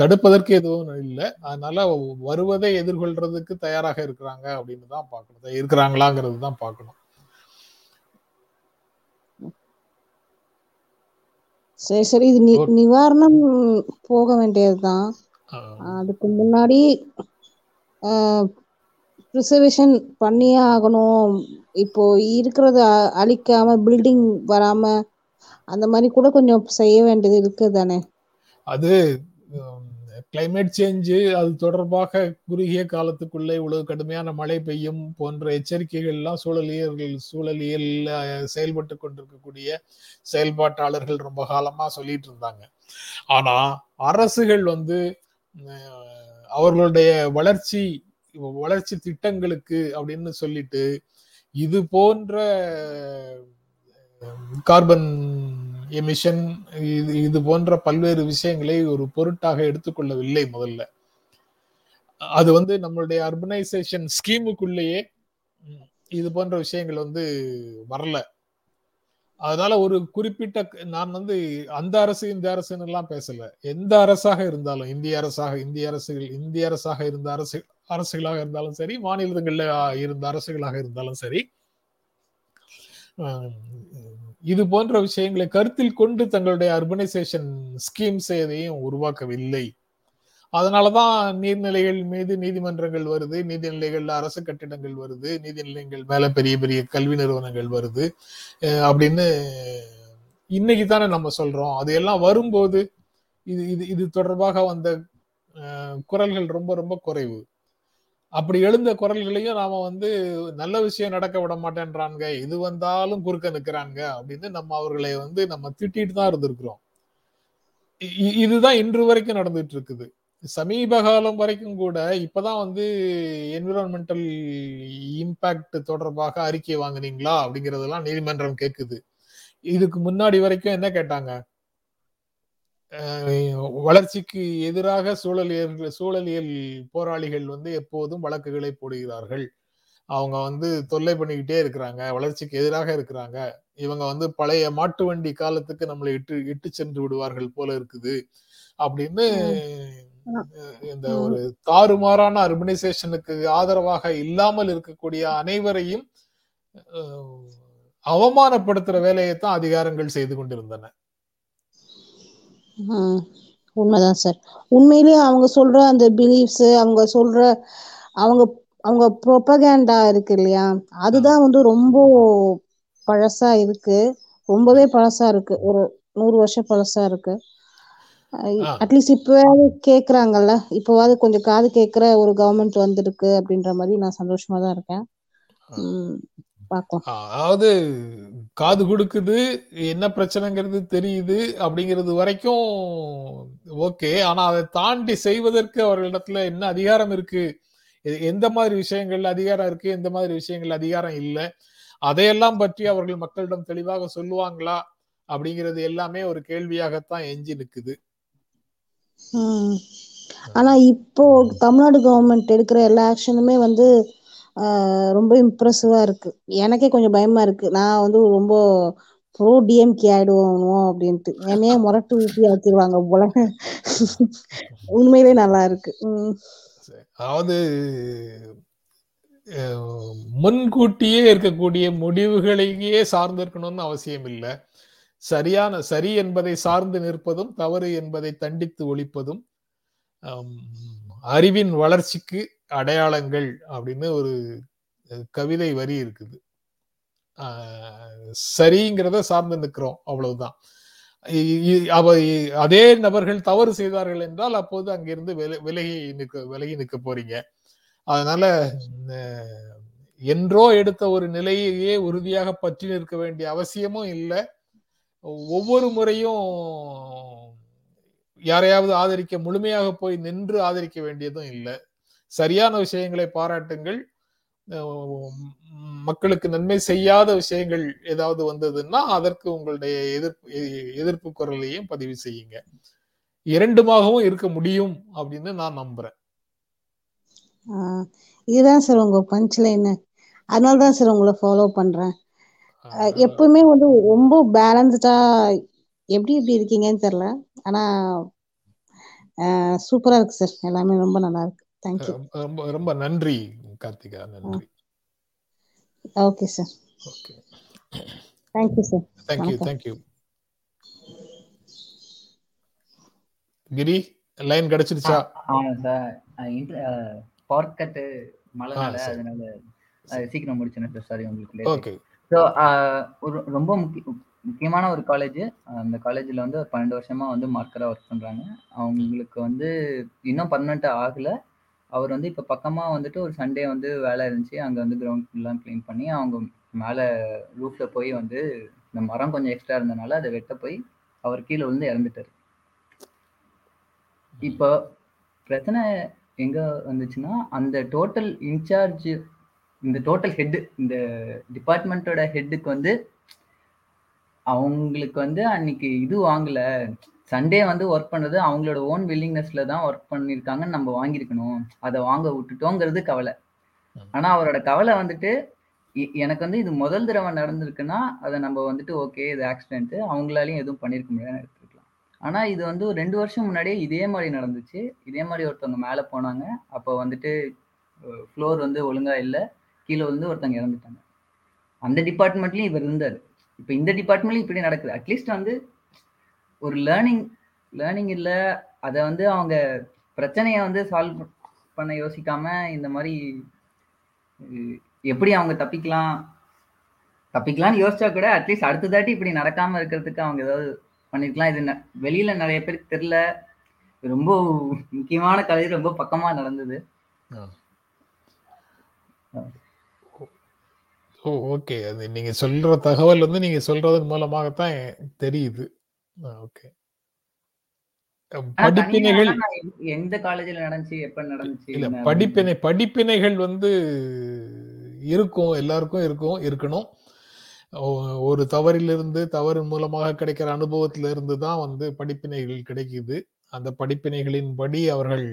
தடுப்பதற்கு எதுவும் இல்லை. அதனால வருவதை எதிர்கொள்றதுக்கு தயாராக இருக்கிறாங்க அப்படின்னு தான் பார்க்கணும். இருக்கிறாங்களாங்கிறது தான் பார்க்கணும். சரி சரி. இது. நிவாரணம் போக வேண்டியதுதான். அதுக்கு முன்னாடி ப்ரிசர்வேஷன் பண்ணியே ஆகணும். இப்போ இருக்கிறத அழிக்காம பில்டிங் வராம அந்த மாதிரி கூட கொஞ்சம் செய்ய வேண்டியது இருக்கு தானே அது கிளைமேட் சேஞ்சு அது தொடர்பாக குறுகிய காலத்துக்குள்ளே இவ்வளவு கடுமையான மழை பெய்யும் போன்ற எச்சரிக்கைகள்லாம் சூழலியர்கள் சூழலியல் சூழலியல் செயல்பட்டு கொண்டிருக்கக்கூடிய செயல்பாட்டாளர்கள் ரொம்ப காலமா சொல்லிட்டு இருந்தாங்க. ஆனா அரசுகள் வந்து அவர்களுடைய வளர்ச்சி வளர்ச்சி திட்டங்களுக்கு அப்படின்னு சொல்லிட்டு இது போன்ற கார்பன் எமிஷன் இது இது போன்ற பல்வேறு விஷயங்களை ஒரு பொருட்டாக எடுத்துக்கொள்ளவில்லை முதல்ல. அது வந்து நம்மளுடைய அர்பனைசேஷன் ஸ்கீமுக்குள்ளேயே இது போன்ற விஷயங்கள் வந்து வரல. அதனால ஒரு குறிப்பிட்ட நான் வந்து அந்த அரசு இந்த அரசுன்னு எல்லாம் பேசல. எந்த அரசாக இருந்தாலும் இந்திய அரசாக இந்திய அரசுகள் இந்திய அரசாக இருந்த அரசு அரசுகளாக இருந்தாலும் சரி மாநிலங்கள்ல இருந்த அரசுகளாக இருந்தாலும் சரி இது போன்ற விஷயங்களை கருத்தில் கொண்டு தங்களுடைய அர்பனைசேஷன் ஸ்கீம்ஸ் எதையும் உருவாக்கவில்லை. அதனாலதான் நீர்நிலைகள் மீது நீதிமன்றங்கள் வருது நீதிநிலைகள்ல அரசு கட்டிடங்கள் வருது நீதிநிலையங்கள் மேல பெரிய பெரிய கல்வி நிறுவனங்கள் வருது. அப்படின்னு இன்னைக்கு தானே நம்ம சொல்றோம். அது எல்லாம் வரும்போது இது இது இது தொடர்பாக வந்த குரல்கள் ரொம்ப ரொம்ப குறைவு. அப்படி எழுந்த குரல்களையும் நாம வந்து நல்ல விஷயம் நடக்க விட மாட்டேன்றாங்க இது வந்தாலும் குறுக்க நிற்கிறாங்க. அப்படின்னு நம்ம அவர்களை வந்து நம்ம திட்டிட்டு தான் இருந்திருக்கிறோம். இ- இதுதான் இன்று வரைக்கும் நடந்துட்டு இருக்குது சமீப காலம் வரைக்கும் கூட இப்பதான் வந்து என்விரான்மெண்டல் இம்பாக்ட் தொடர்பாக அறிக்கை வாங்குனீங்களா அப்படிங்கறதெல்லாம் நீதிமன்றம் கேட்குது இதுக்கு முன்னாடி வரைக்கும் என்ன கேட்டாங்க? வளர்ச்சிக்கு எதிராக சூழலியல் சூழலியல் போராளிகள் வந்து எப்போதும் வழக்குகளை போடுகிறார்கள். அவங்க வந்து தொல்லை பண்ணிக்கிட்டே இருக்கிறாங்க வளர்ச்சிக்கு எதிராக இருக்கிறாங்க. இவங்க வந்து பழைய மாட்டு வண்டி காலத்துக்கு நம்மளை இட்டு இட்டு சென்று விடுவார்கள் போல இருக்குது அப்படின்னு இந்த ஒரு தாறுமாறான அர்பனைசேஷனுக்கு ஆதரவாக இல்லாமல் இருக்கக்கூடிய அனைவரையும் அவமானப்படுத்துற வேலையை தான் அதிகாரங்கள் செய்து கொண்டிருந்தன. உண்மைதான் சார் உண்மையிலேயே அவங்க சொல்ற அந்த பிலீஃப்ஸ் அவங்க சொல்ற அவங்க அவங்க ப்ரொபகேண்டா இருக்கு இல்லையா? அதுதான் வந்து ரொம்ப பழசா இருக்கு. ரொம்பவே பழசா இருக்கு. ஒரு நூறு வருஷம் பழசா இருக்கு. அட்லீஸ்ட் இப்பவாவது கேக்குறாங்கல்ல? இப்பவாவது கொஞ்சம் காது கேக்குற ஒரு கவர்மெண்ட் வந்திருக்கு அப்படின்ற மாதிரி நான் சந்தோஷமா தான் இருக்கேன். பார்க்கலாம். அதாவது காது கொடுக்குது என்ன பிரச்சனைங்கிறது தெரியுது அப்படிங்கிறது வரைக்கும் ஓகே. ஆனா அதை தாண்டி செய்வதற்கு அவர்களிடத்துல என்ன அதிகாரம் இருக்கு? எந்த மாதிரி விஷயங்கள்ல அதிகாரம் இருக்கு? எந்த மாதிரி விஷயங்கள் அதிகாரம் இல்லை? அதையெல்லாம் பற்றி அவர்கள் மக்களிடம் தெளிவாக சொல்லுவாங்களா? அப்படிங்கிறது எல்லாமே ஒரு கேள்வியாகத்தான் எஞ்சி நிக்குது. ஆனா இப்போ தமிழ்நாடு கவர்மெண்ட் எடுக்கிற எல்லா ஆக்ஷனுமே வந்து ரொம்ப இம்ப்ரெசிவா இருக்கு. எனக்கே கொஞ்சம் பயமா இருக்கு. நான் வந்து ரொம்ப ப்ரோ டிஎம்கே ஆயிடுவோம் அப்படின்ட்டு. என்னையே முரட்டு ஊட்டி ஆக்கிடுவாங்க போல. உண்மையிலே நல்லா இருக்கு. அதாவது முன்கூட்டியே இருக்கக்கூடிய முடிவுகளையே சார்ந்து இருக்கணும்னு அவசியம் இல்லை. சரியான சரி என்பதை சார்ந்து நிற்பதும் தவறு என்பதை தண்டித்து ஒழிப்பதும் அறிவின் வளர்ச்சிக்கு அடையாளங்கள் அப்படின்னு ஒரு கவிதை வரி இருக்குது. சரிங்கிறத சார்ந்து நிற்கிறோம் அவ்வளவுதான். அவ அதே நபர்கள் தவறு செய்தார்கள் என்றால் அப்போது அங்கிருந்து விலகி நிற்க விலகி நிற்க போறீங்க. அதனால என்றோ எடுத்த ஒரு நிலையையே உறுதியாக பற்றி நிற்க வேண்டிய அவசியமும் இல்லை. ஒவ்வொரு முறையும் யாரையாவது ஆதரிக்க முழுமையாக போய் நின்று ஆதரிக்க வேண்டியதும் இல்லை. சரியான விஷயங்களை பாராட்டுங்கள். மக்களுக்கு நன்மை செய்யாத விஷயங்கள் ஏதாவது வந்ததுன்னா அதற்கு உங்களுடைய எதிர்ப்பு எதிர்ப்பு குரலையும் பதிவு செய்யுங்க. இரண்டுமாகவும் இருக்க முடியும் அப்படின்னு நான் நம்புறேன். இதுதான் சார் உங்க பஞ்ச் லைன் அதனாலதான் சார் உங்களை ஃபாலோ பண்றேன். எப்பவுமே வந்து ரொம்ப பேலன்ஸ்டா எப்படி எப்படி இருக்கீங்கன்னு தெரியல. ஆனா சூப்பரா இருக்கு சார். எல்லாமே ரொம்ப நல்லா இருக்கு. தேங்க்யூ ரொம்ப ரொம்ப நன்றி கார்த்திகா நன்றி. Okay sir okay thank you sir thank you thank you Giri line கிடைச்சிருச்சா? ஆமா சார் பவர் கட்டு மழைனால அதனால சீக்கிரம் முடிச்சேன் சாரி உங்களுக்கு ஓகே ஸோ ஒரு ரொம்ப முக்கிய முக்கியமான ஒரு காலேஜ் அந்த காலேஜில் வந்து ஒரு பன்னெண்டு வருஷமா வந்து மார்க்கராக ஒர்க் பண்ணுறாங்க அவங்களுக்கு வந்து இன்னும் பர்மனெண்ட் ஆகலை. அவர் வந்து இப்போ பக்கமாக வந்துட்டு ஒரு சண்டே வந்து வேலை இருந்துச்சு. அங்கே வந்து கிரவுண்ட் எல்லாம் க்ளீன் பண்ணி அவங்க மேலே ரூஃபில் போய் வந்து இந்த மரம் கொஞ்சம் எக்ஸ்ட்ரா இருந்தனால அதை வெட்ட போய் அவர் கீழே விழுந்து இறந்துட்டார். இப்போ பிரச்சனை எங்கே வந்துச்சுன்னா அந்த டோட்டல் இன்சார்ஜ் இந்த டோட்டல் ஹெட்டு இந்த டிபார்ட்மெண்ட்டோட ஹெட்டுக்கு வந்து அவங்களுக்கு வந்து அன்னைக்கு இது வாங்கல. சண்டே வந்து ஒர்க் பண்றது அவங்களோட ஓன் வில்லிங்னஸ்ல தான் ஒர்க் பண்ணியிருக்காங்கன்னு நம்ம வாங்கியிருக்கணும். அதை வாங்க விட்டுட்டோங்கிறது கவலை. ஆனா அவரோட கவலை வந்துட்டு எனக்கு வந்து இது முதல் தடவை நடந்திருக்குன்னா அதை நம்ம வந்துட்டு ஓகே இது ஆக்சிடென்ட் அவங்களாலையும் எதுவும் பண்ணியிருக்க முடியாதுன்னு எடுத்துக்கலாம். ஆனா இது வந்து ரெண்டு வருஷம் முன்னாடியே இதே மாதிரி நடந்துச்சு. இதே மாதிரி ஒருத்தவங்க மேலே போனாங்க. அப்போ வந்துட்டு ஃப்ளோர் வந்து ஒழுங்கா இல்லை. கீழே வந்து ஒருத்தவங்க இறந்துட்டாங்க. அந்த டிபார்ட்மெண்ட்லயும் இவர் இருந்தார். இப்போ இந்த டிபார்ட்மெண்ட்லயும் இப்படி நடக்குது. அட்லீஸ்ட் வந்து ஒரு லேர்னிங் லேர்னிங் இல்லை. அதை வந்து அவங்க பிரச்சனையை வந்து சால்வ் பண்ண யோசிக்காம இந்த மாதிரி எப்படி அவங்க தப்பிக்கலாம்? தப்பிக்கலாம்னு யோசிச்சா கூட அட்லீஸ்ட் அடுத்த தாட்டி இப்படி நடக்காம இருக்கிறதுக்கு அவங்க ஏதாவது பண்ணிருக்கலாம். இது வெளியில நிறைய பேருக்கு தெரியல. ரொம்ப முக்கியமான கதை ரொம்ப பக்கமா நடந்தது. Oh okay. அது நீங்க சொல்ற தகவல் வந்து நீங்க சொல்றதன் மூலமாகத்தான் தெரியுது. ஓகே. படிப்பினைகள் எந்த காலேஜ்ல நடந்துச்சு எப்ப நடந்துச்சு இல்ல படிப்பினை படிப்பினைகள் வந்து இருக்கும் எல்லாருக்கும் இருக்கும் இருக்கணும். ஒரு தவறிலிருந்து தவறு மூலமாக கிடைக்கிற அனுபவத்தில இருந்து தான் வந்து படிப்பினைகள் கிடைக்குது. அந்த படிப்பினைகளின் படி அவர்கள்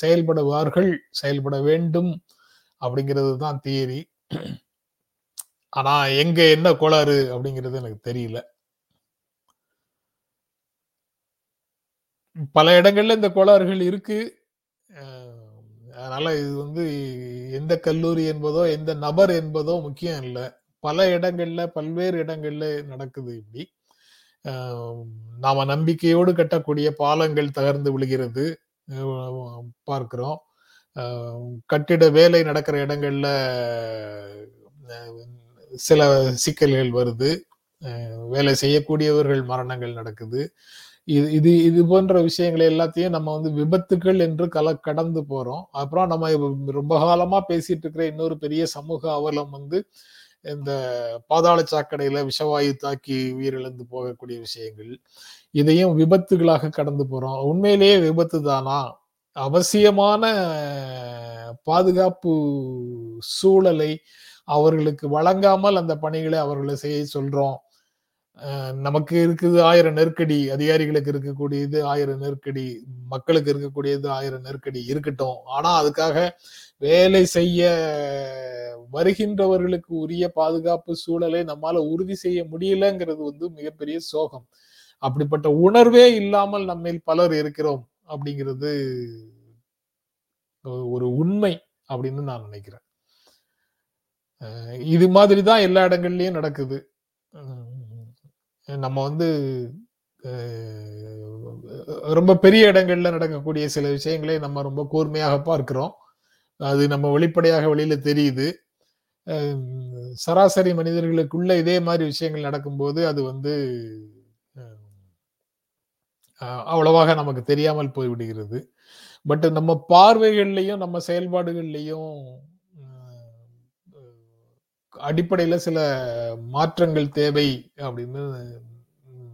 செயல்படுவார்கள் செயல்பட வேண்டும் அப்படிங்கிறது தான் தியரி. ஆனா எங்க என்ன கோளாறு அப்படிங்கிறது எனக்கு தெரியல. பல இடங்கள்ல இந்த கோளாறுகள் இருக்கு. அதனால இது வந்து எந்த கல்லூரி என்பதோ எந்த நபர் என்பதோ முக்கியம் இல்லை. பல இடங்கள்ல பல்வேறு இடங்கள்ல நடக்குது இப்படி. நாம நம்பிக்கையோடு கட்டக்கூடிய பாலங்கள் தகர்ந்து விழுகிறது. பார்க்கிறோம். கட்டிட வேலை நடக்கிற இடங்கள்ல சில சிக்கல்கள் வருது. வேலை செய்யக்கூடியவர்கள் மரணங்கள் நடக்குது. இது இது இது போன்ற விஷயங்களை எல்லாத்தையும் நம்ம வந்து விபத்துக்கள் என்று கல கடந்து போறோம். அப்புறம் நம்ம ரொம்ப காலமா பேசிட்டு இருக்கிற இன்னொரு பெரிய சமூக அவலம் வந்து இந்த பாதாள சாக்கடையில விஷவாயு தாக்கி உயிரிழந்து போகக்கூடிய விஷயங்கள். இதையும் விபத்துகளாக கடந்து போறோம். உண்மையிலேயே விபத்து தானா? அவசியமான பாதுகாப்பு சூழலை அவர்களுக்கு வழங்காமல் அந்த பணிகளை அவர்களை செய்ய சொல்றோம். நமக்கு இருக்குது ஆயிரம் நெருக்கடி அதிகாரிகளுக்கு இருக்கக்கூடியது ஆயிரம் நெருக்கடி மக்களுக்கு இருக்கக்கூடியது ஆயிரம் நெருக்கடி இருக்கட்டும். ஆனா அதுக்காக வேலை செய்ய வருகின்றவர்களுக்கு உரிய பாதுகாப்பு சூழலை நம்மால உறுதி செய்ய முடியலங்கிறது வந்து மிகப்பெரிய சோகம். அப்படிப்பட்ட உணர்வே இல்லாமல் நம்மில் பலர் இருக்கிறோம் அப்படிங்கிறது ஒரு உண்மை அப்படின்னு நான் நினைக்கிறேன். இது மாதிரி தான் எல்லா இடங்கள்லயும் நடக்குது. நம்ம வந்து ரொம்ப பெரிய இடங்கள்ல நடக்கக்கூடிய சில விஷயங்களை நம்ம ரொம்ப கூர்மையாக பார்க்கிறோம். அது நம்ம வெளிப்படையாக வெளியில தெரியுது. சராசரி மனிதர்களுக்குள்ள இதே மாதிரி விஷயங்கள் நடக்கும்போது அது வந்து அவ்வளவாக நமக்கு தெரியாமல் போய்விடுகிறது. பட் நம்ம பார்வைகள்லையும் நம்ம செயல்பாடுகள்லையும் அடிப்படையில சில மாற்றங்கள் தேவை அப்படின்னு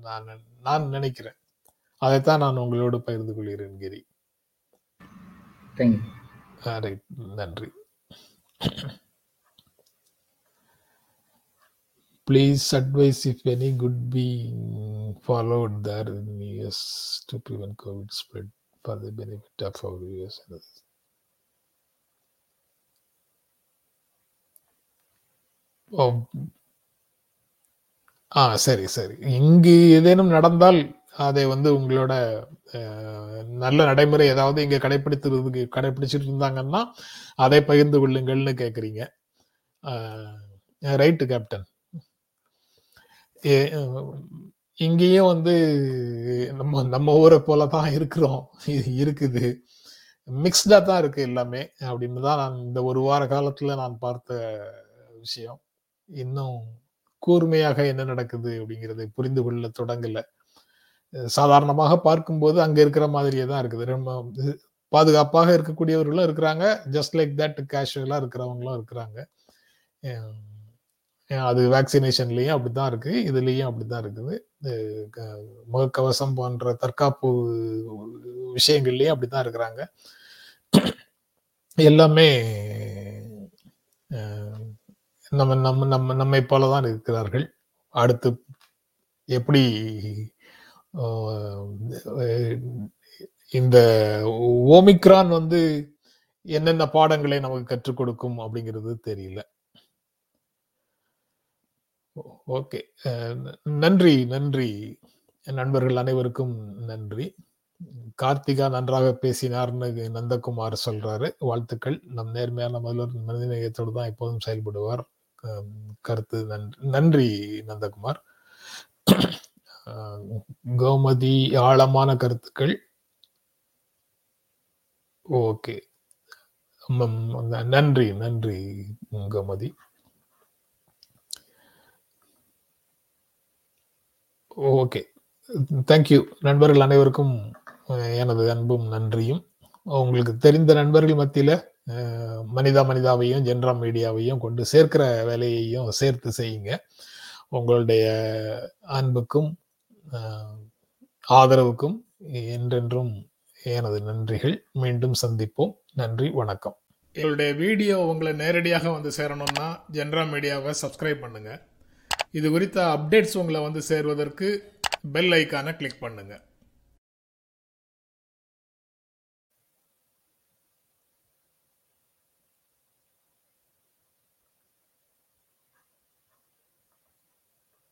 நான் நான் நினைக்கிறேன் அதைத்தான் நான் உங்களோடு பகிர்ந்து கொள்கிறேன் கிரி நன்றி Please advise if any good being followed there in US to prevent COVID spread for the benefit of our viewers and others. ஆ சரி சரி. இங்கு ஏதேனும் நடந்தால் அதை வந்து உங்களோட நல்ல நடைமுறை ஏதாவது இங்க கடைபிடித்துறதுக்கு கடைபிடிச்சிட்டு இருந்தாங்கன்னா அதை பகிர்ந்து கொள்ளுங்கள்னு கேக்குறீங்க. Right captain. ஏ- இங்கேயும் வந்து நம்ம நம்ம ஊரை போல தான் இருக்கிறோம். இருக்குது. மிக்ஸ்டா தான் இருக்கு எல்லாமே. அப்படின்னு தான் நான் இந்த ஒரு வார காலத்துல நான் பார்த்த விஷயம். இன்னும் கூர்மையாக என்ன நடக்குது அப்படிங்கிறதை புரிந்து கொள்ள தொடங்கல. சாதாரணமாக பார்க்கும்போது அங்க இருக்கிற மாதிரியே தான் இருக்குது. ரொம்ப பாதுகாப்பாக இருக்கக்கூடியவர்களும் இருக்கிறாங்க. ஜஸ்ட் லைக் தட் கேஷுவலா இருக்கிறவங்களும் இருக்கிறாங்க. அது வேக்சினேஷன்லயும் அப்படிதான் இருக்கு. இதுலயும் அப்படிதான் இருக்குது. க- முகக்கவசம் போன்ற தற்காப்பு விஷயங்கள்லயும் அப்படிதான் இருக்கிறாங்க. எல்லாமே நம்ம நம்ம நம்ம நம்மை போலதான் இருக்கிறார்கள். அடுத்து எப்படி இந்த ஓமிக்ரான் வந்து என்னென்ன பாடங்களை நமக்கு கற்றுக் கொடுக்கும் அப்படிங்கிறது தெரியல. ஓகே. நன்றி நன்றி. நண்பர்கள் அனைவருக்கும் நன்றி. கார்த்திகா நன்றாக பேசினார்னு நந்தகுமார் சொல்றாரு. வாழ்த்துக்கள். நம் நேர்மையான முதல்வர் மனிதநேயத்தோடு தான் எப்போதும் செயல்படுவார். கருத்து நன்றி நன்றி நந்தகுமார். கௌமதி ஆழமான கருத்துக்கள். ஓகே. நன்றி நன்றி கௌமதி. ஓகே. தேங்க்யூ நண்பர்கள் அனைவருக்கும் எனது அன்பும் நன்றியும். உங்களுக்கு தெரிந்த நண்பர்கள் மத்தியில மனிதா மனிதாவையும் ஜென்ரா மீடியாவையும் கொண்டு சேர்க்கிற வேலையையும் சேர்த்து செய்யுங்க. உங்களுடைய அன்புக்கும் ஆதரவுக்கும் என்றென்றும் எனது நன்றிகள். மீண்டும் சந்திப்போம். நன்றி வணக்கம். எங்களுடைய வீடியோ உங்களை நேரடியாக வந்து சேரணும்னா ஜென்ரா மீடியாவை சப்ஸ்கிரைப் பண்ணுங்கள் இது குறித்த அப்டேட்ஸ் உங்களை வந்து சேர்வதற்கு பெல் ஐக்கானை கிளிக் பண்ணுங்கள்